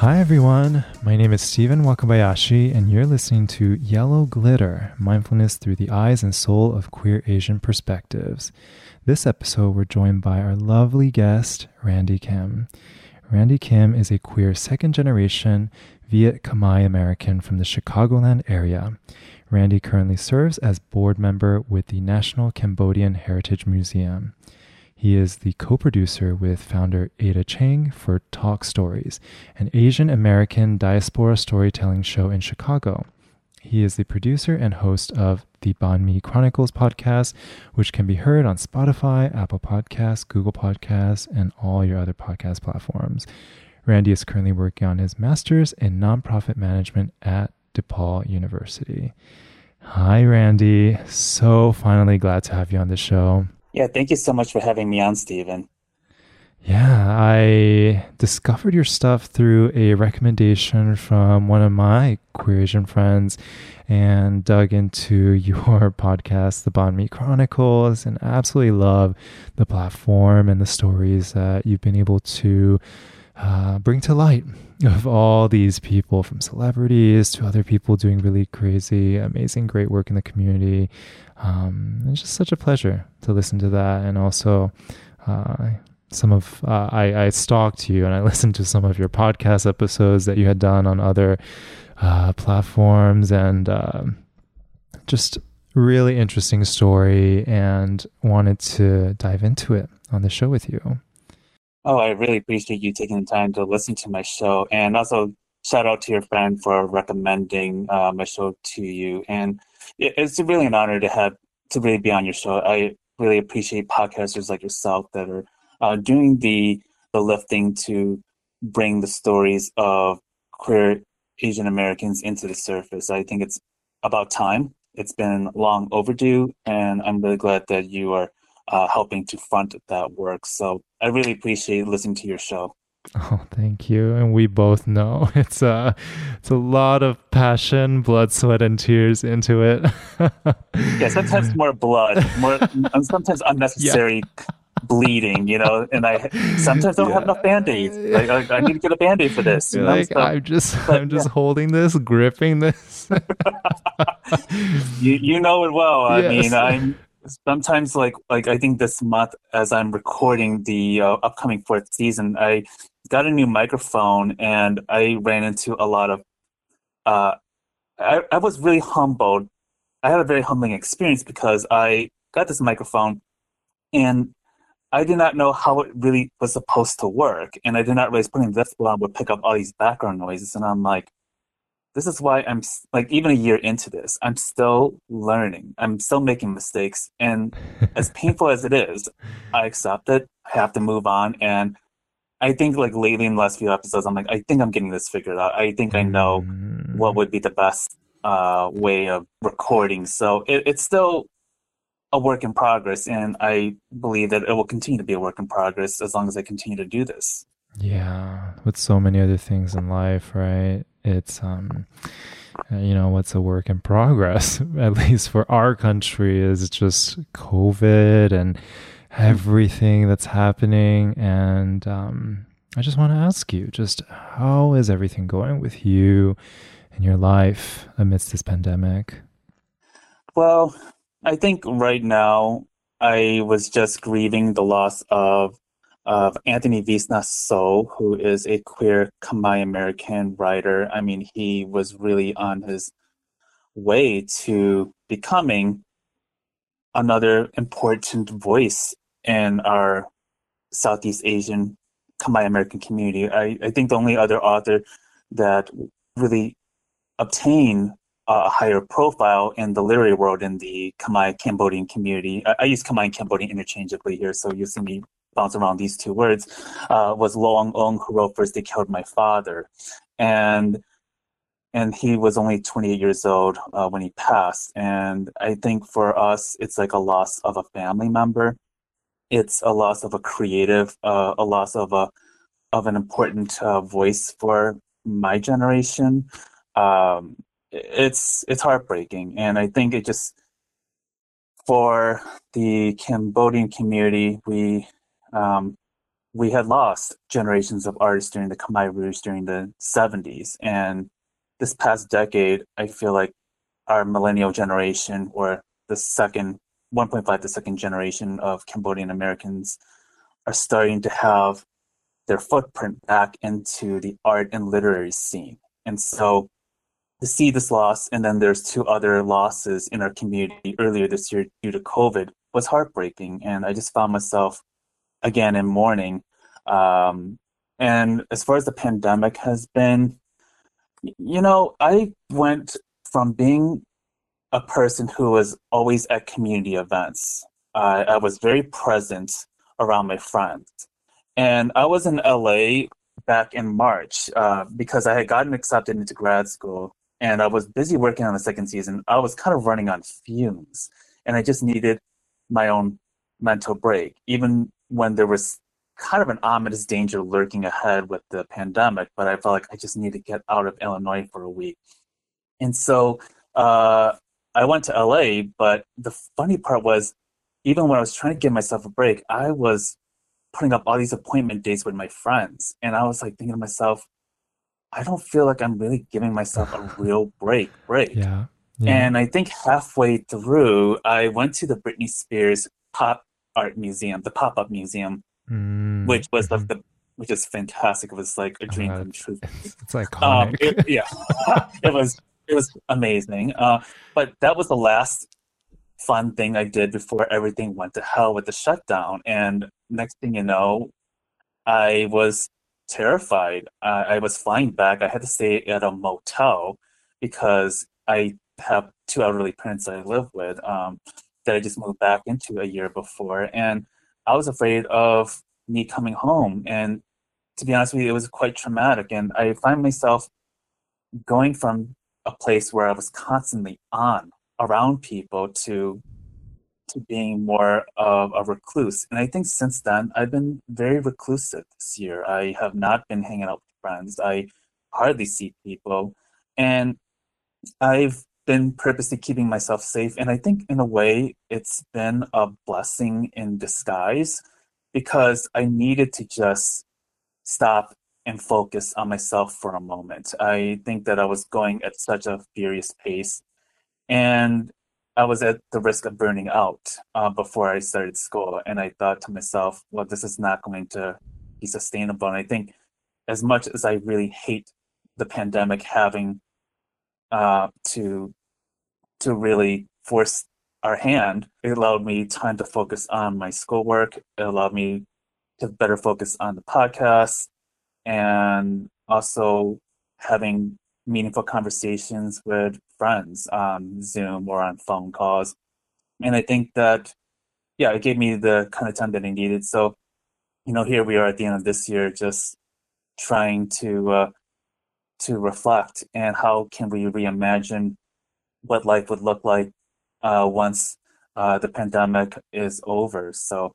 Hi, everyone. My name is Stephen Wakabayashi, and you're listening to Yellow Glitter Mindfulness Through the Eyes and Soul of Queer Asian Perspectives. This episode, we're joined by our lovely guest, Randy Kim. Randy Kim is a queer second generation Viet Khmer American from the Chicagoland area. Randy currently serves as board member with the National Cambodian Heritage Museum. He is the co producer with founder Ada Chang for Talk Stories, an Asian American diaspora storytelling show in Chicago. He is the producer and host of the Banh Mi Chronicles podcast, which can be heard on Spotify, Apple Podcasts, Google Podcasts, and all your other podcast platforms. Randy is currently working on his master's in nonprofit management at DePaul University. Hi, Randy. So finally glad to have you on the show. Yeah, thank you so much for having me on, Stephen. Yeah, I discovered your stuff through a recommendation from one of my queer Asian friends and dug into your podcast, The Banh Mi Chronicles, and absolutely love the platform and the stories that you've been able to uh, bring to light of all these people from celebrities to other people doing really crazy, amazing, great work in the community. Um, it's just such a pleasure to listen to that. And also, uh, some of uh, I, I stalked you and I listened to some of your podcast episodes that you had done on other uh, platforms and um, just really interesting story and wanted to dive into it on the show with you. Oh, I really appreciate you taking the time to listen to my show, and also shout out to your friend for recommending uh, my show to you. And it's really an honor to have to really be on your show. I really appreciate podcasters like yourself that are uh, doing the the lifting to bring the stories of queer Asian Americans into the surface. I think it's about time. It's been long overdue, and I'm really glad that you are uh, helping to front that work. So I really appreciate listening to your show. Oh, thank you. And we both know it's a it's a lot of passion, blood, sweat, and tears into it. yeah, sometimes more blood, more and sometimes unnecessary yeah. bleeding. You know, and I sometimes don't yeah. have enough band aids. Like, I, I, need to get a band aid for this. You know? like, so, I'm just but, I'm just yeah. holding this, gripping this. you you know it well. I yes. mean, I'm sometimes like like i think this month as i'm recording the uh, upcoming fourth season i got a new microphone and i ran into a lot of uh I, I was really humbled. I had a very humbling experience because i got this microphone and i did not know how it really was supposed to work and i did not realize putting this on would pick up all these background noises and i'm like this is why I'm like even a year into this, I'm still learning. I'm still making mistakes, and as painful as it is, I accept it. I have to move on, and I think like lately in the last few episodes, I'm like, I think I'm getting this figured out. I think I know what would be the best uh, way of recording. So it, it's still a work in progress, and I believe that it will continue to be a work in progress as long as I continue to do this. Yeah, with so many other things in life, right? It's um you know what's a work in progress at least for our country is just covid and everything that's happening. And um i just want to ask you just how is everything going with you and your life amidst this pandemic? Well i think right now i was just grieving the loss of of Anthony Veasna So, who is a queer Khmer American writer. I mean, he was really on his way to becoming another important voice in our Southeast Asian Khmer American community. I, I think the only other author that really obtained a higher profile in the literary world in the Khmer Cambodian community. I, I use Khmer and Cambodian interchangeably here, so you see me around these two words, uh, was Loung Ung, who wrote First They Killed My Father. And and he was only 28 years old uh, when he passed. And I think for us, it's like a loss of a family member. It's a loss of a creative, uh, a loss of a of an important uh, voice for my generation. Um, it's it's heartbreaking, and I think it just for the Cambodian community, we um, we had lost generations of artists during the Khmer Rouge during the 70s. And this past decade, I feel like our millennial generation or the second 1.5 the second generation of Cambodian Americans are starting to have their footprint back into the art and literary scene. And so to see this loss, and then there's two other losses in our community earlier this year due to COVID, was heartbreaking. And I just found myself again in mourning. Um, and as far as the pandemic has been, you know, I went from being a person who was always at community events. Uh, I was very present around my friends. And I was in LA back in March uh, because I had gotten accepted into grad school and I was busy working on the second season. I was kind of running on fumes and I just needed my own mental break, even when there was kind of an ominous danger lurking ahead with the pandemic. But I felt like I just need to get out of Illinois for a week. And so uh, I went to LA, but the funny part was, even when I was trying to give myself a break, I was putting up all these appointment dates with my friends. And I was like thinking to myself, I don't feel like I'm really giving myself a real break. Break. Yeah. yeah. And I think halfway through, I went to the Britney Spears Pop Art Museum, the pop up museum, mm, which was mm-hmm. the, which is fantastic. It was like a dream come true. It's like um, it, yeah, it was it was amazing. Uh, but that was the last fun thing I did before everything went to hell with the shutdown. And next thing you know, I was terrified. Uh, I was flying back. I had to stay at a motel because I have two elderly parents that I live with um, that I just moved back into a year before. And I was afraid of me coming home. And to be honest with you, it was quite traumatic. And I find myself going from a place where I was constantly on around people to to being more of a recluse. And I think since then I've been very reclusive this year. I have not been hanging out with friends. I hardly see people. And I've been purposely keeping myself safe. And I think in a way it's been a blessing in disguise because I needed to just stop and focus on myself for a moment. I think that I was going at such a furious pace and I was at the risk of burning out uh, before I started school. And I thought to myself, well, this is not going to be sustainable. And I think as much as I really hate the pandemic having uh, to to really force our hand, it allowed me time to focus on my schoolwork. It allowed me to better focus on the podcast and also having meaningful conversations with friends on Zoom or on phone calls. And I think that, yeah, it gave me the kind of time that I needed. So, you know, here we are at the end of this year, just trying to uh, to reflect and how can we reimagine what life would look like uh, once uh, the pandemic is over. So,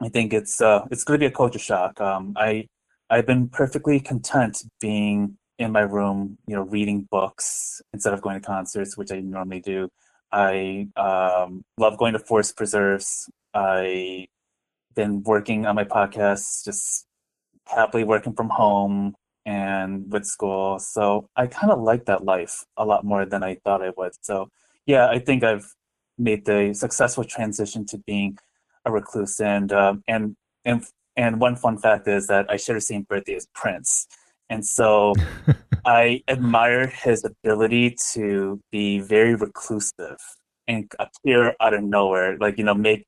I think it's uh, it's going to be a culture shock. Um, I I've been perfectly content being in my room, you know, reading books instead of going to concerts, which I normally do. I um, love going to forest preserves. I've been working on my podcast, just happily working from home and with school. So I kind of like that life a lot more than I thought I would. So yeah, I think I've made the successful transition to being a recluse and um, and and and one fun fact is that I share the same birthday as Prince. And so I admire his ability to be very reclusive and appear out of nowhere, like, you know, make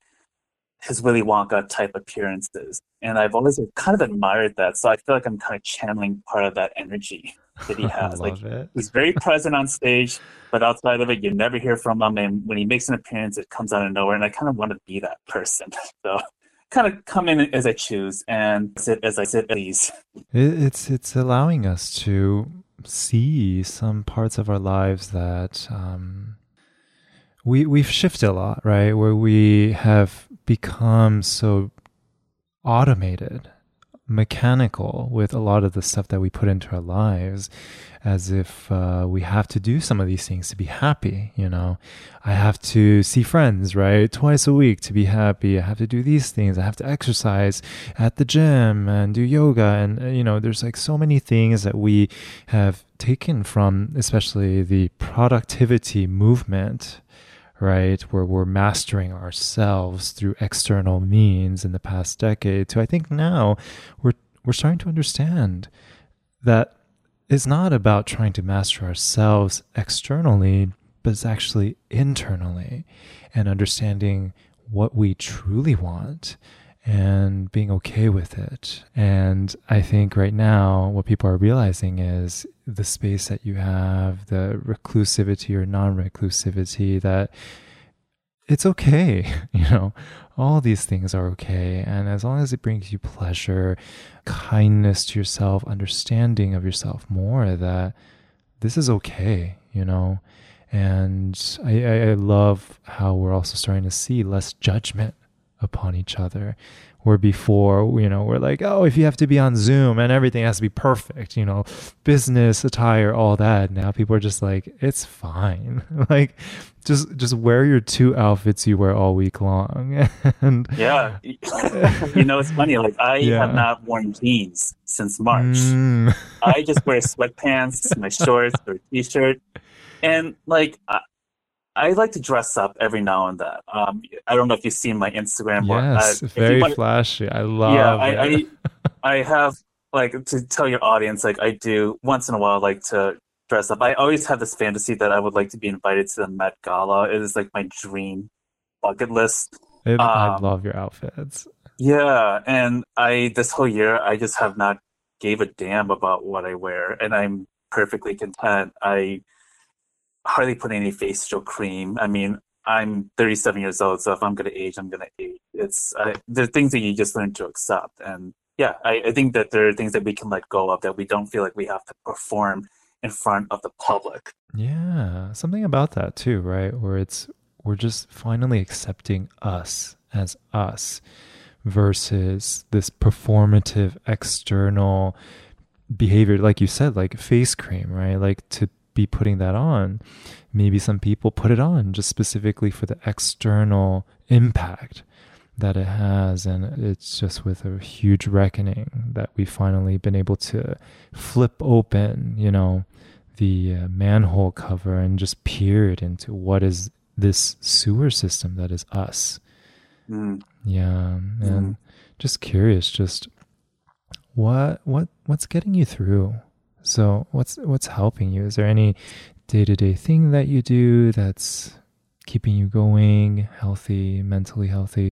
his Willy Wonka type appearances. And I've always kind of admired that. So I feel like I'm kind of channeling part of that energy that he has. like it. he's very present on stage, but outside of it, you never hear from him. And when he makes an appearance, it comes out of nowhere. And I kind of want to be that person. So kind of come in as I choose and sit as I sit at ease. It's it's allowing us to see some parts of our lives that um, we we've shifted a lot, right? Where we have become so automated mechanical with a lot of the stuff that we put into our lives as if uh, we have to do some of these things to be happy you know? I have to see friends right? Twice a week to be happy. I have to do these things. I have to exercise at the gym and do yoga and uh, you know there's like so many things that we have taken from especially the productivity movement right? Where we're mastering ourselves through external means in the past decade to I think now we're we're starting to understand that it's not about trying to master ourselves externally, but it's actually internally and understanding what we truly want and being okay with it. And I think right now, what people are realizing is the space that you have, the reclusivity or non reclusivity, that it's okay. You know, all these things are okay. And as long as it brings you pleasure, kindness to yourself, understanding of yourself more, that this is okay, you know. And I, I love how we're also starting to see less judgment upon each other. Where before you know we're like oh if you have to be on zoom and everything has to be perfect you know business attire all that now people are just like it's fine. Like just just wear your two outfits you wear all week long. And yeah. You know it's funny like i yeah. have not worn jeans since march. Mm. i just wear sweatpants my shorts or t-shirt. And like I like to dress up every now and then. Um, I don't know if you've seen my Instagram. Yes, uh, very flashy. I love. Yeah, I, I, I have like to tell your audience like I do once in a while like to dress up. I always have this fantasy that I would like to be invited to the Met Gala. It is like my dream bucket list. It, um, I love your outfits. Yeah, and I this whole year I just have not gave a damn about what I wear, and I'm perfectly content. I hardly put any facial cream. I mean, I'm 37 years old, so if I'm gonna age, I'm gonna age. It's uh, there are things that you just learn to accept, and yeah, I, I think that there are things that we can let go of that we don't feel like we have to perform in front of the public. Yeah, something about that too, right? Where it's we're just finally accepting us as us versus this performative external behavior like you said like face cream right like to be putting that on. Maybe some people put it on just specifically for the external impact that it has. And it's just with a huge reckoning that we've finally been able to flip open, you know, the uh, manhole cover and just peer it into what is this sewer system that is us. Mm. Yeah. And mm. just curious, just what what what's getting you through so what's what's helping you? Is there any day-to-day thing that you do that's keeping you going, healthy, mentally healthy?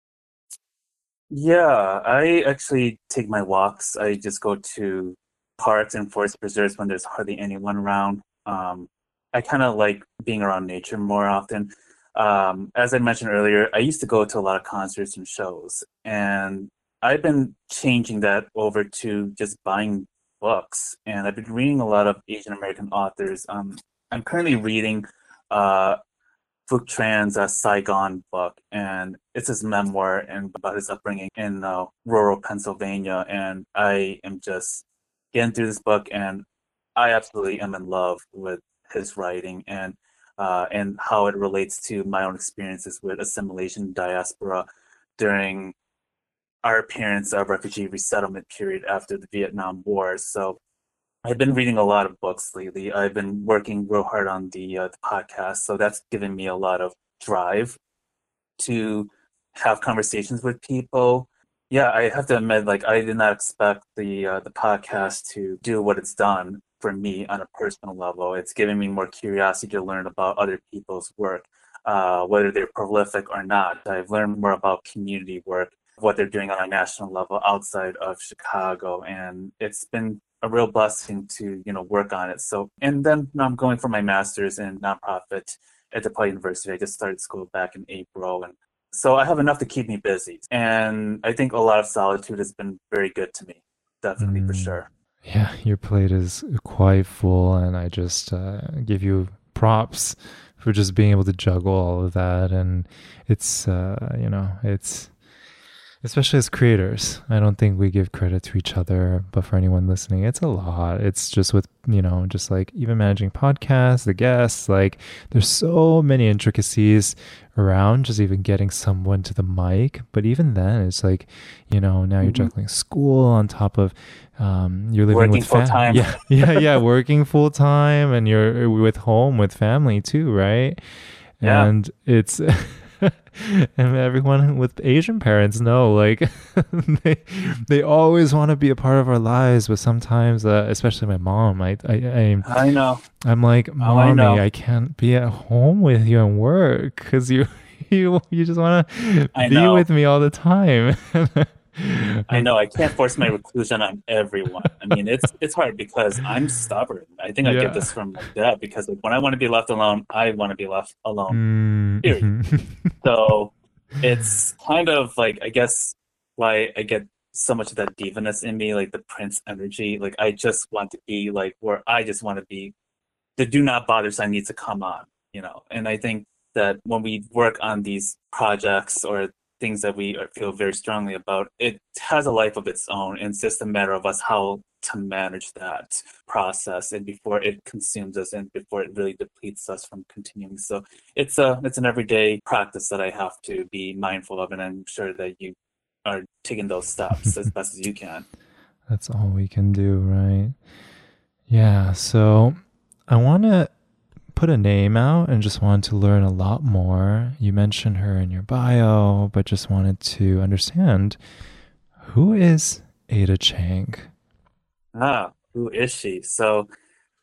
Yeah, I actually take my walks. I just go to parks and forest preserves when there's hardly anyone around. Um, I kind of like being around nature more often. Um, as I mentioned earlier, I used to go to a lot of concerts and shows, and I've been changing that over to just buying books, and I've been reading a lot of Asian American authors. Um, I'm currently reading uh, Phuc Tran's uh, Sigh, Gone book, and it's his memoir and about his upbringing in uh, rural Pennsylvania. And I am just getting through this book, and I absolutely am in love with his writing and uh, and how it relates to my own experiences with assimilation diaspora during our parents' uh, refugee resettlement period after the Vietnam War. So I've been reading a lot of books lately. I've been working real hard on the, uh, the podcast, so that's given me a lot of drive to have conversations with people. Yeah, I have to admit, like I did not expect the uh, the podcast to do what it's done for me on a personal level. It's given me more curiosity to learn about other people's work, uh, whether they're prolific or not. I've learned more about community work what they're doing on a national level outside of Chicago. And it's been a real blessing to, you know, work on it. So, and then I'm going for my master's in nonprofit at DePaul University. I just started school back in April. And so I have enough to keep me busy. And I think a lot of solitude has been very good to me, definitely mm. for sure. Yeah, your plate is quite full. And I just uh, give you props for just being able to juggle all of that. And it's, uh, you know, it's, especially as creators. I don't think we give credit to each other, but for anyone listening, it's a lot. It's just with, you know, just like even managing podcasts, the guests, like there's so many intricacies around just even getting someone to the mic. But even then, it's like, you know, now you're mm-hmm. juggling school on top of um, you're living working with full time. Yeah, yeah, yeah, working full time, and you're with home with family too, right? Yeah. And it's and everyone with Asian parents know, like they they always want to be a part of our lives, but sometimes, uh, especially my mom, I I I, I know. I'm like, mommy, oh, I, I, can't be at home with you and work because you you you just want to be know. with me all the time. I know I can't force my reclusion on everyone. I mean, it's it's hard because I'm stubborn. I think I yeah. get this from my dad because like, when I want to be left alone, I want to be left alone. Mm-hmm. so it's kind of like I guess why I get so much of that divaness in me, like the prince energy. Like I just want to be like where I just want to be. The do not bother sign needs to come on, you know. And I think that when we work on these projects or things that we feel very strongly about, it has a life of its own. And it's just a matter of us how to manage that process and before it consumes us and before it really depletes us from continuing. So it's a it's an everyday practice that I have to be mindful of and I'm sure that you are taking those steps as best as you can. That's all we can do, right? Yeah, so I want to put a name out and just wanted to learn a lot more. You mentioned her in your bio, but just wanted to understand who is Ada Chang? Ah, who is she? So,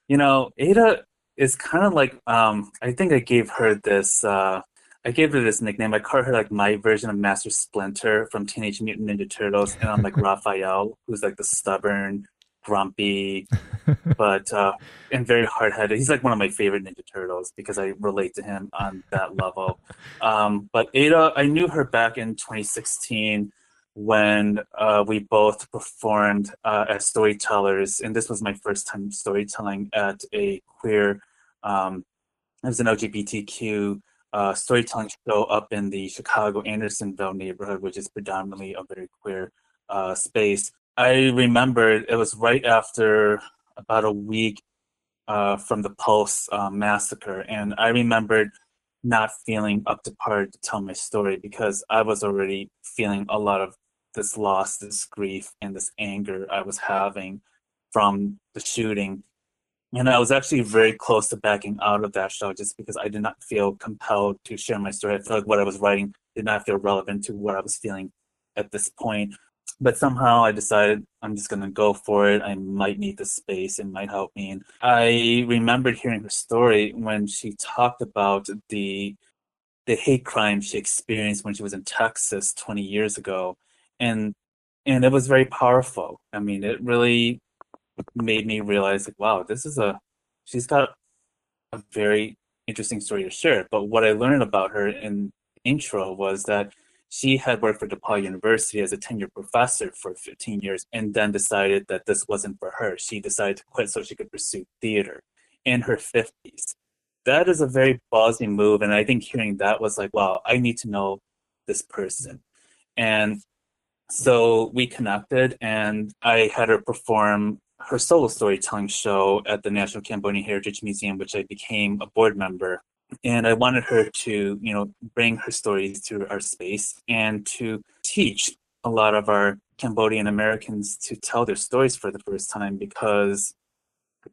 you know, Ada is kind of like um I think I gave her this uh I gave her this nickname. I called her like my version of Master Splinter from Teenage Mutant Ninja Turtles, and I'm like Raphael, who's like the stubborn, grumpy, but uh, and very hard headed. He's like one of my favorite Ninja Turtles because I relate to him on that level. Um, but Ada, I knew her back in 2016 when uh, we both performed uh, as storytellers, and this was my first time storytelling at a queer. Um, it was an LGBTQ uh, storytelling show up in the Chicago Andersonville neighborhood, which is predominantly a very queer uh, space. I remember it was right after about a week uh, from the Pulse uh, massacre, and I remembered not feeling up to par to tell my story because I was already feeling a lot of this loss, this grief, and this anger I was having from the shooting. And I was actually very close to backing out of that show just because I did not feel compelled to share my story. I felt like what I was writing did not feel relevant to what I was feeling at this point but somehow I decided I'm just gonna go for it. I might need the space. It might help me. And I remembered hearing her story when she talked about the the hate crime she experienced when she was in Texas 20 years ago, and and it was very powerful. I mean, it really made me realize like, wow, this is a she's got a very interesting story to share. But what I learned about her in intro was that she had worked for DePaul University as a tenured professor for 15 years and then decided that this wasn't for her. She decided to quit so she could pursue theater in her 50s. That is a very ballsy move. And I think hearing that was like, wow, I need to know this person. And so we connected and I had her perform her solo storytelling show at the National Cambodian Heritage Museum, which I became a board member and I wanted her to, you know, bring her stories to our space and to teach a lot of our Cambodian Americans to tell their stories for the first time because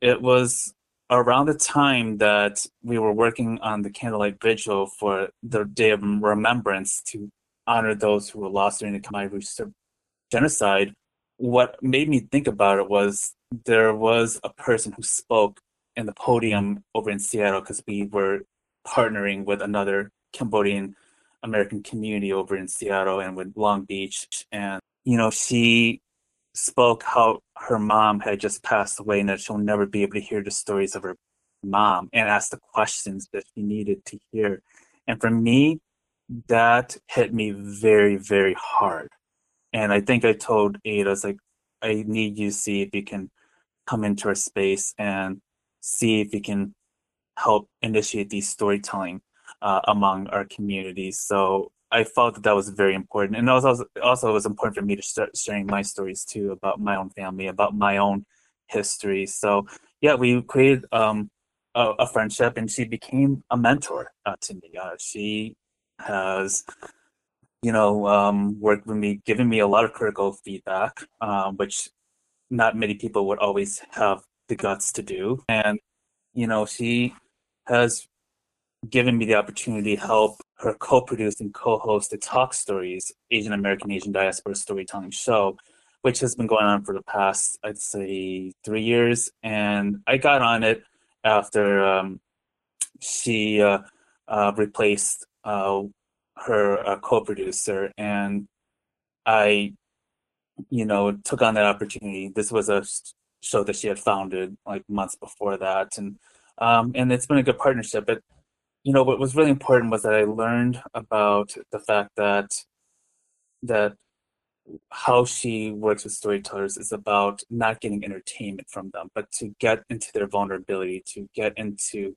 it was around the time that we were working on the candlelight vigil for the Day of Remembrance to honor those who were lost during the Khmer Rouge genocide. What made me think about it was there was a person who spoke in the podium over in Seattle because we were partnering with another Cambodian American community over in Seattle and with Long Beach. And, you know, she spoke how her mom had just passed away and that she'll never be able to hear the stories of her mom and ask the questions that she needed to hear. And for me, that hit me very, very hard. And I think I told Ada, I was like, I need you to see if you can come into our space and see if you can help initiate these storytelling uh, among our communities. So I felt that that was very important, and also also it was important for me to start sharing my stories too about my own family, about my own history. So yeah, we created um, a, a, friendship, and she became a mentor uh, to me. Uh, she has, you know, um, worked with me, given me a lot of critical feedback, um, which not many people would always have the guts to do, and you know, she has given me the opportunity to help her co-produce and co-host the Talk Stories Asian American Asian Diaspora Storytelling Show, which has been going on for the past, I'd say, three years. And I got on it after um, she uh, uh, replaced uh, her uh, co-producer, and I, you know, took on that opportunity. This was a show that she had founded like months before that, and um, and it's been a good partnership. But you know, what was really important was that I learned about the fact that that how she works with storytellers is about not getting entertainment from them, but to get into their vulnerability, to get into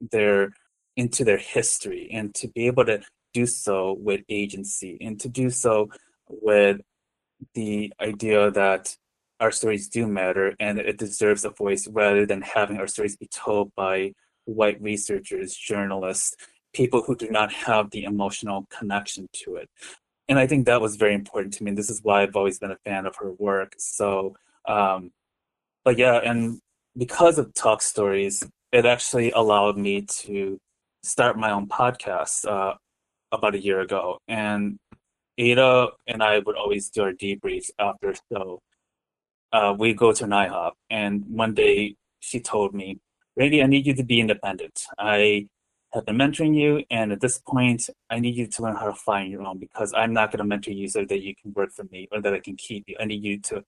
their into their history, and to be able to do so with agency, and to do so with the idea that our stories do matter and it deserves a voice rather than having our stories be told by white researchers, journalists, people who do not have the emotional connection to it. And I think that was very important to me. And this is why I've always been a fan of her work. So, um, but yeah, and because of Talk Stories, it actually allowed me to start my own podcast uh, about a year ago. And Ada and I would always do our debriefs after show. Uh, we go to IHOP, and one day she told me, Randy, I need you to be independent. I have been mentoring you, and at this point, I need you to learn how to fly on your own because I'm not going to mentor you so that you can work for me or that I can keep you. I need you to.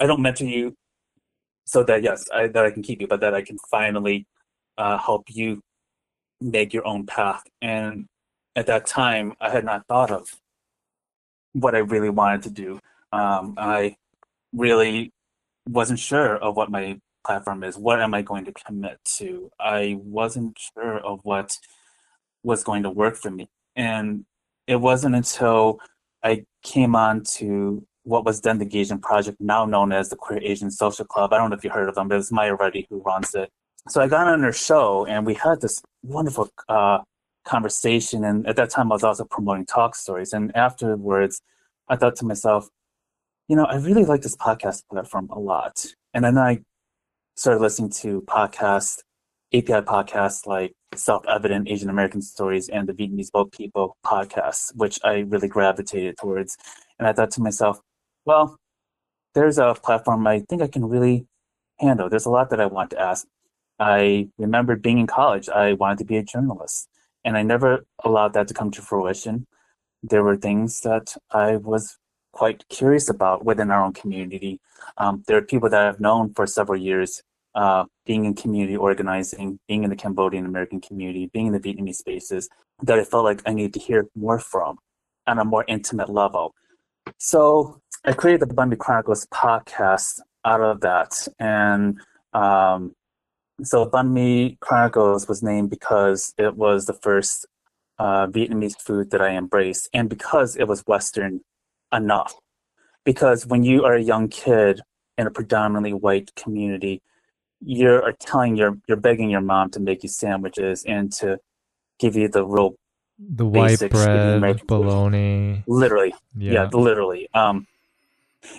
I don't mentor you so that yes, I, that I can keep you, but that I can finally uh, help you make your own path. And at that time, I had not thought of what I really wanted to do. Um, I really wasn't sure of what my platform is what am I going to commit to? I wasn't sure of what was going to work for me. And it wasn't until I came on to what was then the Asian Project, now known as the Queer Asian Social Club. I don't know if you heard of them, but it's Maya Reddy who runs it. So I got on her show and we had this wonderful uh, conversation. And at that time, I was also promoting talk stories. And afterwards, I thought to myself, you know, I really like this podcast platform a lot. And then I started listening to podcasts, API podcasts like Self Evident Asian American Stories and the Vietnamese Boat People podcasts, which I really gravitated towards. And I thought to myself, well, there's a platform I think I can really handle. There's a lot that I want to ask. I remember being in college, I wanted to be a journalist, and I never allowed that to come to fruition. There were things that I was quite curious about within our own community. Um, there are people that I've known for several years, uh, being in community organizing, being in the Cambodian American community, being in the Vietnamese spaces, that I felt like I needed to hear more from on a more intimate level. So I created the Mi Chronicles podcast out of that. And um, so Banh Mi Chronicles was named because it was the first uh, Vietnamese food that I embraced and because it was Western enough. Because when you are a young kid in a predominantly white community, you're telling your you're begging your mom to make you sandwiches and to give you the real the white bread bologna. Literally. Yeah. yeah. literally. Um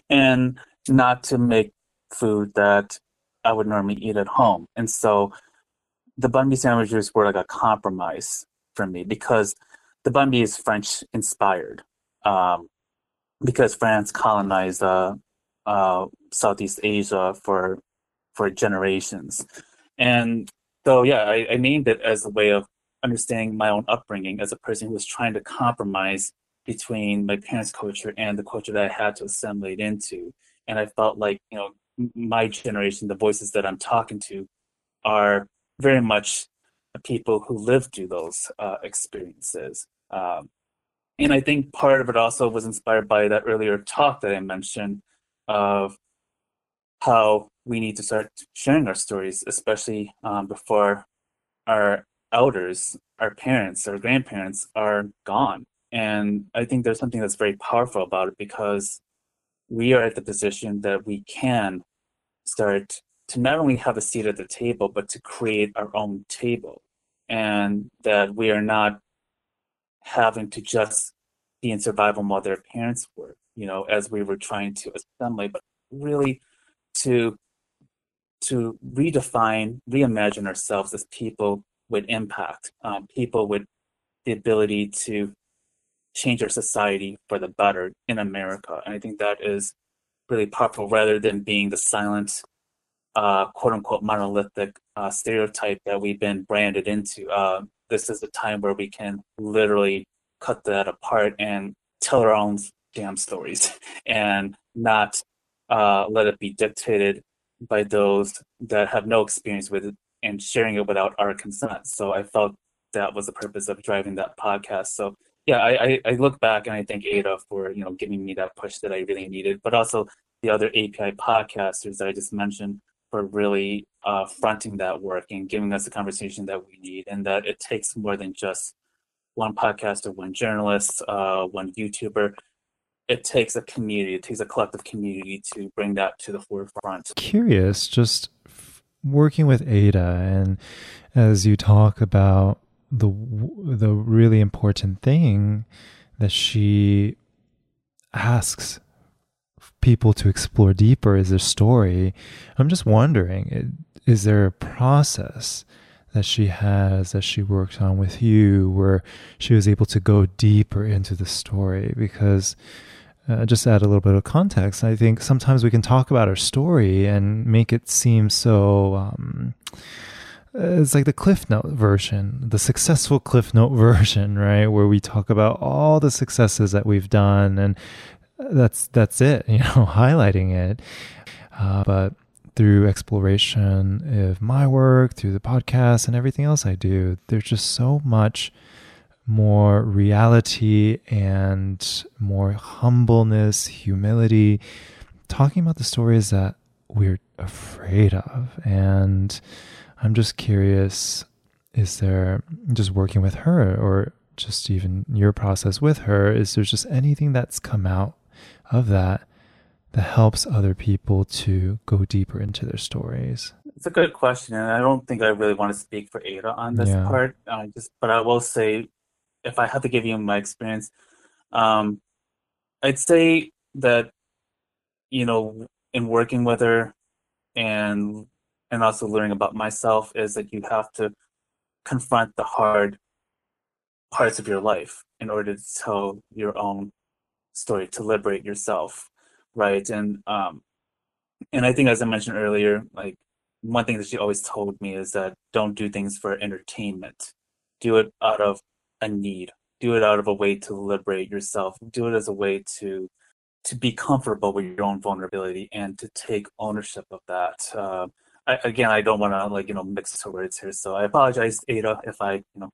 and not to make food that i would normally eat at home. And so the mi sandwiches were like a compromise for me because the mi is french inspired. Um because France colonized uh, uh, Southeast Asia for for generations, and so yeah, I, I named it as a way of understanding my own upbringing as a person who was trying to compromise between my parents' culture and the culture that I had to assimilate into. And I felt like, you know, my generation, the voices that I'm talking to, are very much people who lived through those uh, experiences. Um, and I think part of it also was inspired by that earlier talk that I mentioned of how we need to start sharing our stories, especially um, before our elders, our parents, our grandparents are gone. And I think there's something that's very powerful about it because we are at the position that we can start to not only have a seat at the table, but to create our own table. And that we are not having to just be in survival mode their parents were, you know, as we were trying to assimilate, but really to to redefine, reimagine ourselves as people with impact, um, people with the ability to change our society for the better in America. And I think that is really powerful rather than being the silent, uh, quote unquote, monolithic uh, stereotype that we've been branded into. Uh, this is a time where we can literally cut that apart and tell our own damn stories and not uh, let it be dictated by those that have no experience with it and sharing it without our consent. So I felt that was the purpose of driving that podcast. So yeah, I, I, I look back and I thank Ada for you know giving me that push that I really needed, but also the other API podcasters that I just mentioned for really uh, fronting that work and giving us the conversation that we need, and that it takes more than just one podcaster, one journalist, uh, one YouTuber. It takes a community, it takes a collective community to bring that to the forefront. Curious, just working with Ada, and as you talk about the the really important thing that she asks people to explore deeper is their story. I'm just wondering, is there a process that she has that she worked on with you where she was able to go deeper into the story? Because uh, just add a little bit of context. I think sometimes we can talk about our story and make it seem so. Um, it's like the cliff note version the successful cliff note version right where we talk about all the successes that we've done and that's that's it you know highlighting it. Uh, but through exploration of my work through the podcast and everything else i do there's just so much more reality and more humbleness humility talking about the stories that we're afraid of. And i'm just curious is there just working with her or just even your process with her is there just anything that's come out of that that helps other people to go deeper into their stories? It's a good question, and I don't think I really want to speak for Ada on this yeah. part. Uh, just, but I will say, if I have to give you my experience, um, I'd say that you know, in working with her, and and also learning about myself, is that you have to confront the hard parts of your life in order to tell your own story to liberate yourself right? And um and i think as i mentioned earlier like one thing that she always told me is that don't do things for entertainment. Do it out of a need. Do it out of a way to liberate yourself. Do it as a way to to be comfortable with your own vulnerability and to take ownership of that. Uh, I, again i don't want to like you know mix words here so i apologize ada if i you know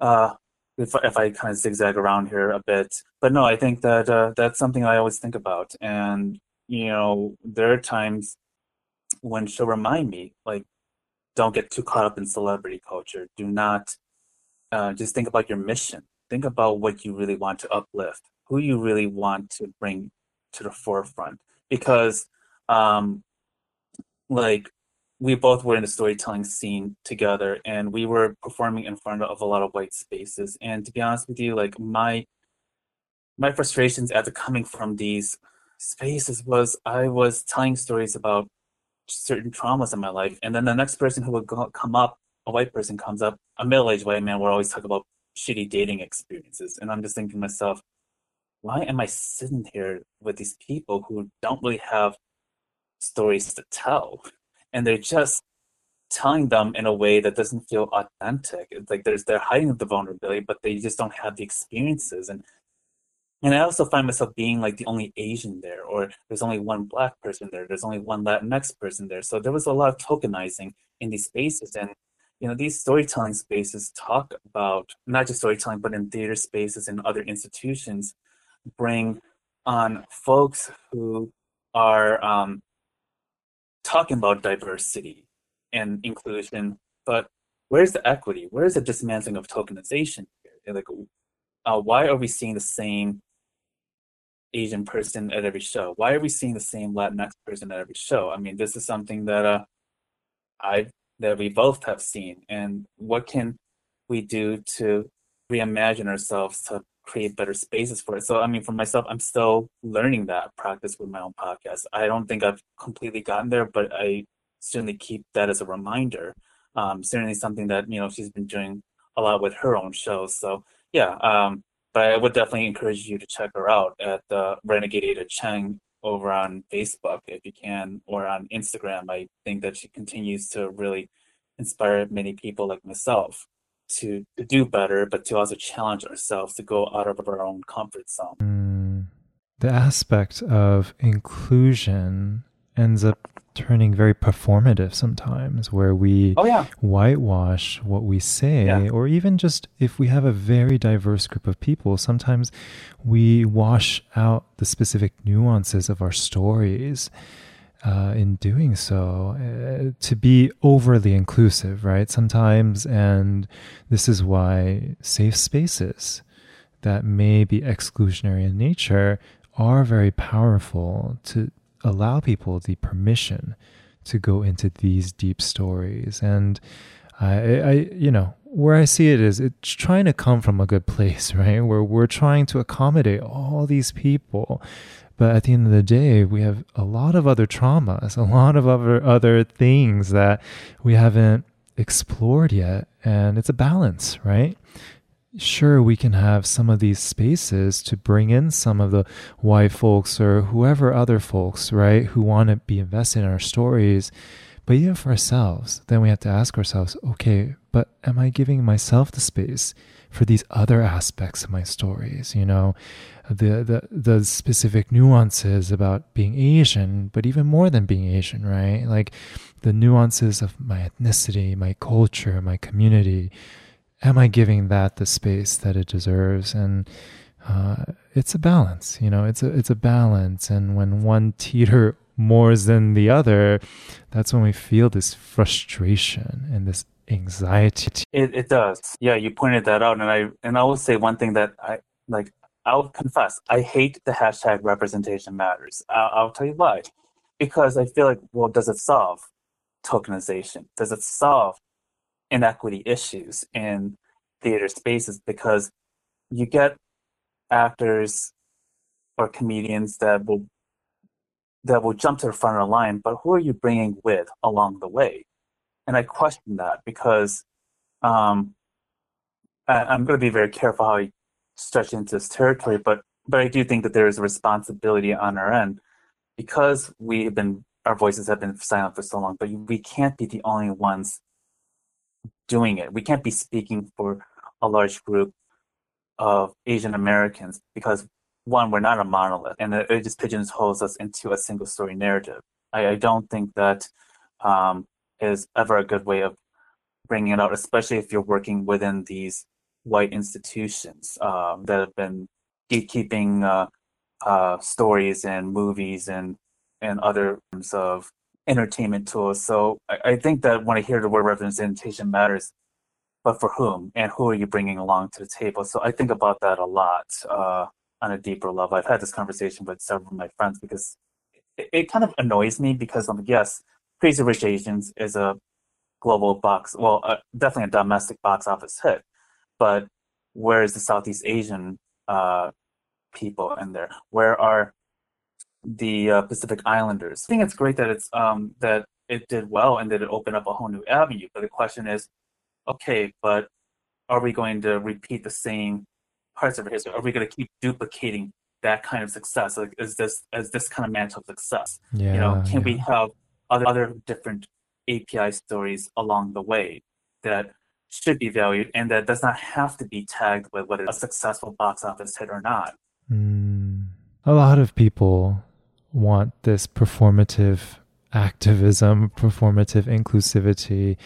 uh if if I kind of zigzag around here a bit. But no, I think that uh, that's something I always think about, and you know, there are times when she'll remind me, like, don't get too caught up in celebrity culture. Do not uh, just think about your mission. Think about what you really want to uplift, who you really want to bring to the forefront, because, um, like we both were in the storytelling scene together and we were performing in front of a lot of white spaces. And to be honest with you like my my frustrations after coming from these spaces was i was telling stories about certain traumas in my life and then the next person who would go, come up a white person comes up a middle-aged white man would always talk about shitty dating experiences. And i'm just thinking to myself why am i sitting here with these people who don't really have stories to tell and they're just telling them in a way that doesn't feel authentic. It's like there's they're hiding the vulnerability, but they just don't have the experiences. And and I also find myself being like the only Asian there, or there's only one black person there, there's only one Latinx person there. So there was a lot of tokenizing in these spaces. And you know, these storytelling spaces talk about not just storytelling, but in theater spaces and other institutions, bring on folks who are um, talking about diversity and inclusion, but where's the equity? Where's the dismantling of tokenization? Here? Like, uh, why are we seeing the same Asian person at every show? Why are we seeing the same Latinx person at every show? I mean, this is something that uh, I that we both have seen, and what can we do to reimagine ourselves to create better spaces for it? So, I mean, for myself, I'm still learning that practice with my own podcast. I don't think I've completely gotten there, but I certainly keep that as a reminder. Um, certainly something that you know she's been doing a lot with her own shows. So yeah, um, but I would definitely encourage you to check her out at the Renegade Ada Cheng over on Facebook if you can, or on Instagram. I think that she continues to really inspire many people like myself to, to do better, but to also challenge ourselves to go out of our own comfort zone. Mm, the aspect of inclusion ends up turning very performative sometimes where we oh, yeah. whitewash what we say yeah. or even just if we have a very diverse group of people sometimes we wash out the specific nuances of our stories uh, in doing so uh, to be overly inclusive right sometimes and this is why safe spaces that may be exclusionary in nature are very powerful to allow people the permission to go into these deep stories. And I, I, you know, where I see it is it's trying to come from a good place, right? Where we're trying to accommodate all these people. But at the end of the day, we have a lot of other traumas, a lot of other other things that we haven't explored yet. And it's a balance, right? sure we can have some of these spaces to bring in some of the white folks or whoever other folks right who want to be invested in our stories but even for ourselves then we have to ask ourselves okay but am i giving myself the space for these other aspects of my stories you know the the the specific nuances about being asian but even more than being asian right like the nuances of my ethnicity my culture my community am I giving that the space that it deserves? And uh, it's a balance, you know, it's a it's a balance. And when one teeter more than the other, that's when we feel this frustration and this anxiety. It it does. Yeah, you pointed that out, and I and I will say one thing that I like. I'll confess, I hate the hashtag representation matters. I'll, I'll tell you why. Because I feel like, well, does it solve tokenization? Does it solve inequity issues in theater spaces because you get actors or comedians that will that will jump to the front of the line, but who are you bringing with along the way? And I question that because um, I, am going to be very careful how I stretch into this territory, but but I do think that there is a responsibility on our end because we have been our voices have been silent for so long, but we can't be the only ones doing it. We can't be speaking for a large group of Asian Americans because one, we're not a monolith, and it just pigeonholes us into a single story narrative. I, I don't think that um, is ever a good way of bringing it out, especially if you're working within these white institutions um, that have been gatekeeping uh, uh, stories and movies and and other forms of entertainment tools. So I, I, think that when I hear the word representation matters, but for whom and who are you bringing along to the table? So I think about that a lot uh, on a deeper level. I've had this conversation with several of my friends because it, it kind of annoys me because I'm like, yes, Crazy Rich Asians is a global box, well, uh, definitely a domestic box office hit, but where is the Southeast Asian uh, people in there? Where are the uh, Pacific Islanders. I think it's great that it's um, that it did well and that it opened up a whole new avenue. But the question is, okay, but are we going to repeat the same parts of our history? Are we going to keep duplicating that kind of success? Like, is this is this kind of mantle of success? Yeah, you know, can yeah. we have other other different API stories along the way that should be valued and that does not have to be tagged with whether a successful box office hit or not? Mm. A lot of people want this performative activism, performative inclusivity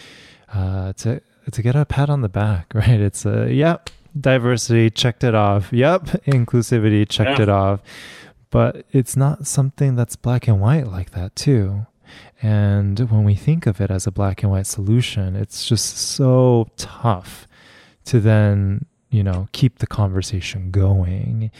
uh, to to get a pat on the back, right? It's a yep, diversity checked it off. Yep, inclusivity checked yeah. it off. But it's not something that's black and white like that too. And when we think of it as a black and white solution, it's just so tough to then, you know, keep the conversation going.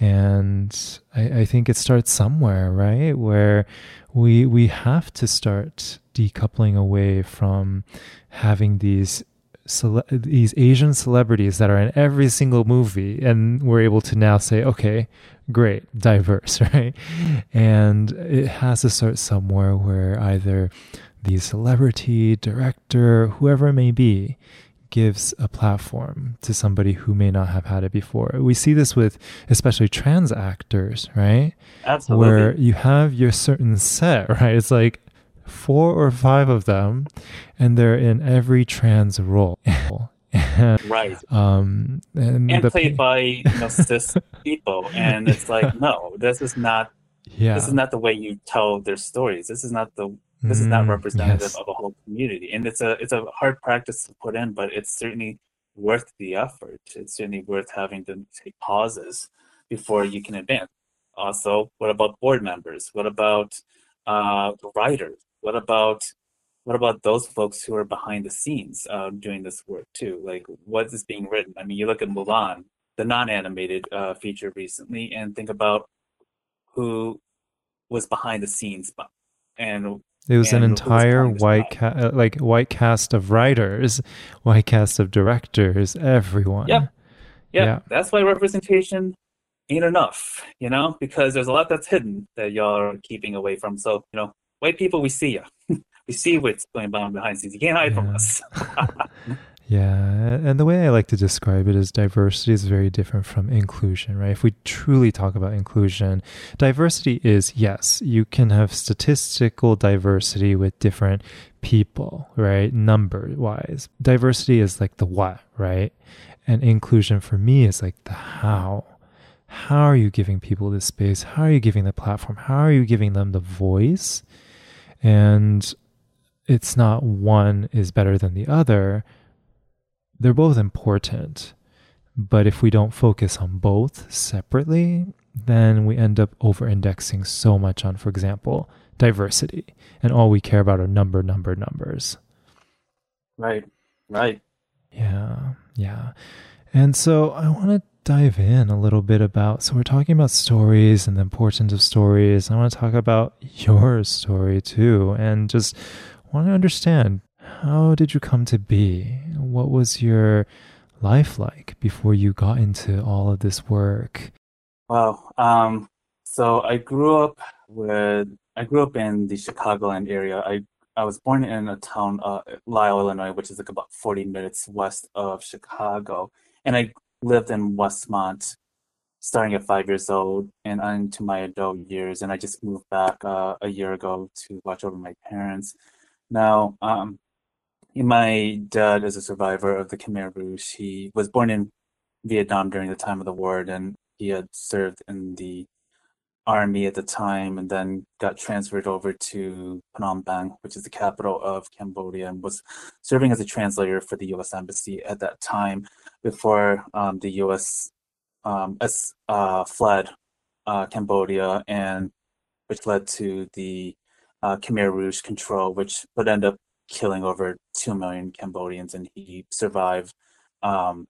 And I, I think it starts somewhere, right? Where we we have to start decoupling away from having these cele- these Asian celebrities that are in every single movie, and we're able to now say, okay, great, diverse, right? And it has to start somewhere where either the celebrity, director, whoever it may be, gives a platform to somebody who may not have had it before. We see this with especially trans actors, right? Absolutely. Where you have your certain set, right? It's like four or five of them, and they're in every trans role. right. Um, and, and played by you know cis people, and it's like, no, this is not. yeah, This is not the way you tell their stories. This is not the. This is not Mm, representative yes. of a whole community, and it's a it's a hard practice to put in, but it's certainly worth the effort. It's certainly worth having to take pauses before you can advance. Also, what about board members? What about uh, writers? What about what about those folks who are behind the scenes uh, doing this work too? Like, what is being written? I mean, you look at Mulan, the non-animated uh, feature recently, and think about who was behind the scenes, and It was an and was entire behind white ca- uh, like white cast of writers, white cast of directors, everyone. Yep. yeah, Yeah. that's why representation ain't enough, you know, because there's a lot that's hidden that y'all are keeping away from. So, you know, white people, we see ya. we see what's going on behind the scenes. You can't hide from us. Yeah, and the way I like to describe it is diversity is very different from inclusion, right? If we truly talk about inclusion, diversity is yes, you can have statistical diversity with different people, right? Number wise. Diversity is like the what, right? And inclusion for me is like the how. How are you giving people this space? How are you giving the platform? How are you giving them the voice? And it's not one is better than the other they're both important. But if we don't focus on both separately, then we end up over indexing so much on, for example, diversity. And all we care about are number, number, numbers. right, right. Yeah, yeah. And so I want to dive in a little bit about. So we're talking about stories and the importance of stories. I want to talk about your story too, and just want to understand how did you come to be? What was your life like before you got into all of this work? Wow. Um, so I grew up with I grew up in the Chicagoland area. I I was born in a town, uh, Lisle, Illinois, which is like about 40 minutes west of Chicago, and I lived in Westmont starting at five years old and into my adult years. And I just moved back uh, a year ago to watch over my parents. Now, um, my dad is a survivor of the Khmer Rouge. He was born in Vietnam during the time of the war, and he had served in the army at the time, and then got transferred over to Phnom Penh, which is the capital of Cambodia, and was serving as a translator for the U.S. Embassy at that time before um, the U.S. Um, uh, fled uh, Cambodia, and which led to the uh, Khmer Rouge control, which would end up killing over two million Cambodians, and he survived. Um,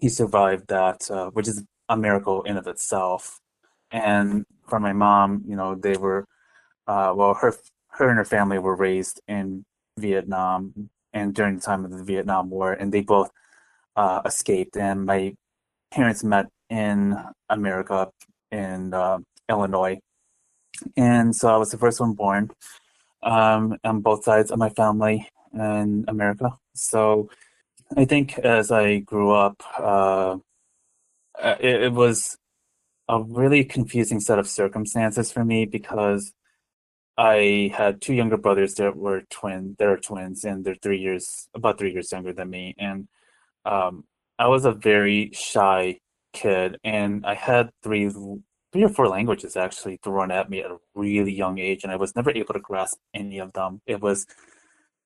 he survived that, uh, which is a miracle in of itself. And for my mom, you know, they were, uh, well, her her and her family were raised in Vietnam, and during the time of the Vietnam War, and they both uh, escaped. And my parents met in America in uh, Illinois, and so I was the first one born um, on both sides of my family in America. So I think as I grew up, uh, uh, it, it was a really confusing set of circumstances for me because I had two younger brothers that were twin. They're twins, and they're three years, about three years younger than me. And um, I was a very shy kid, and I had three, three or four languages actually thrown at me at a really young age, and I was never able to grasp any of them. It was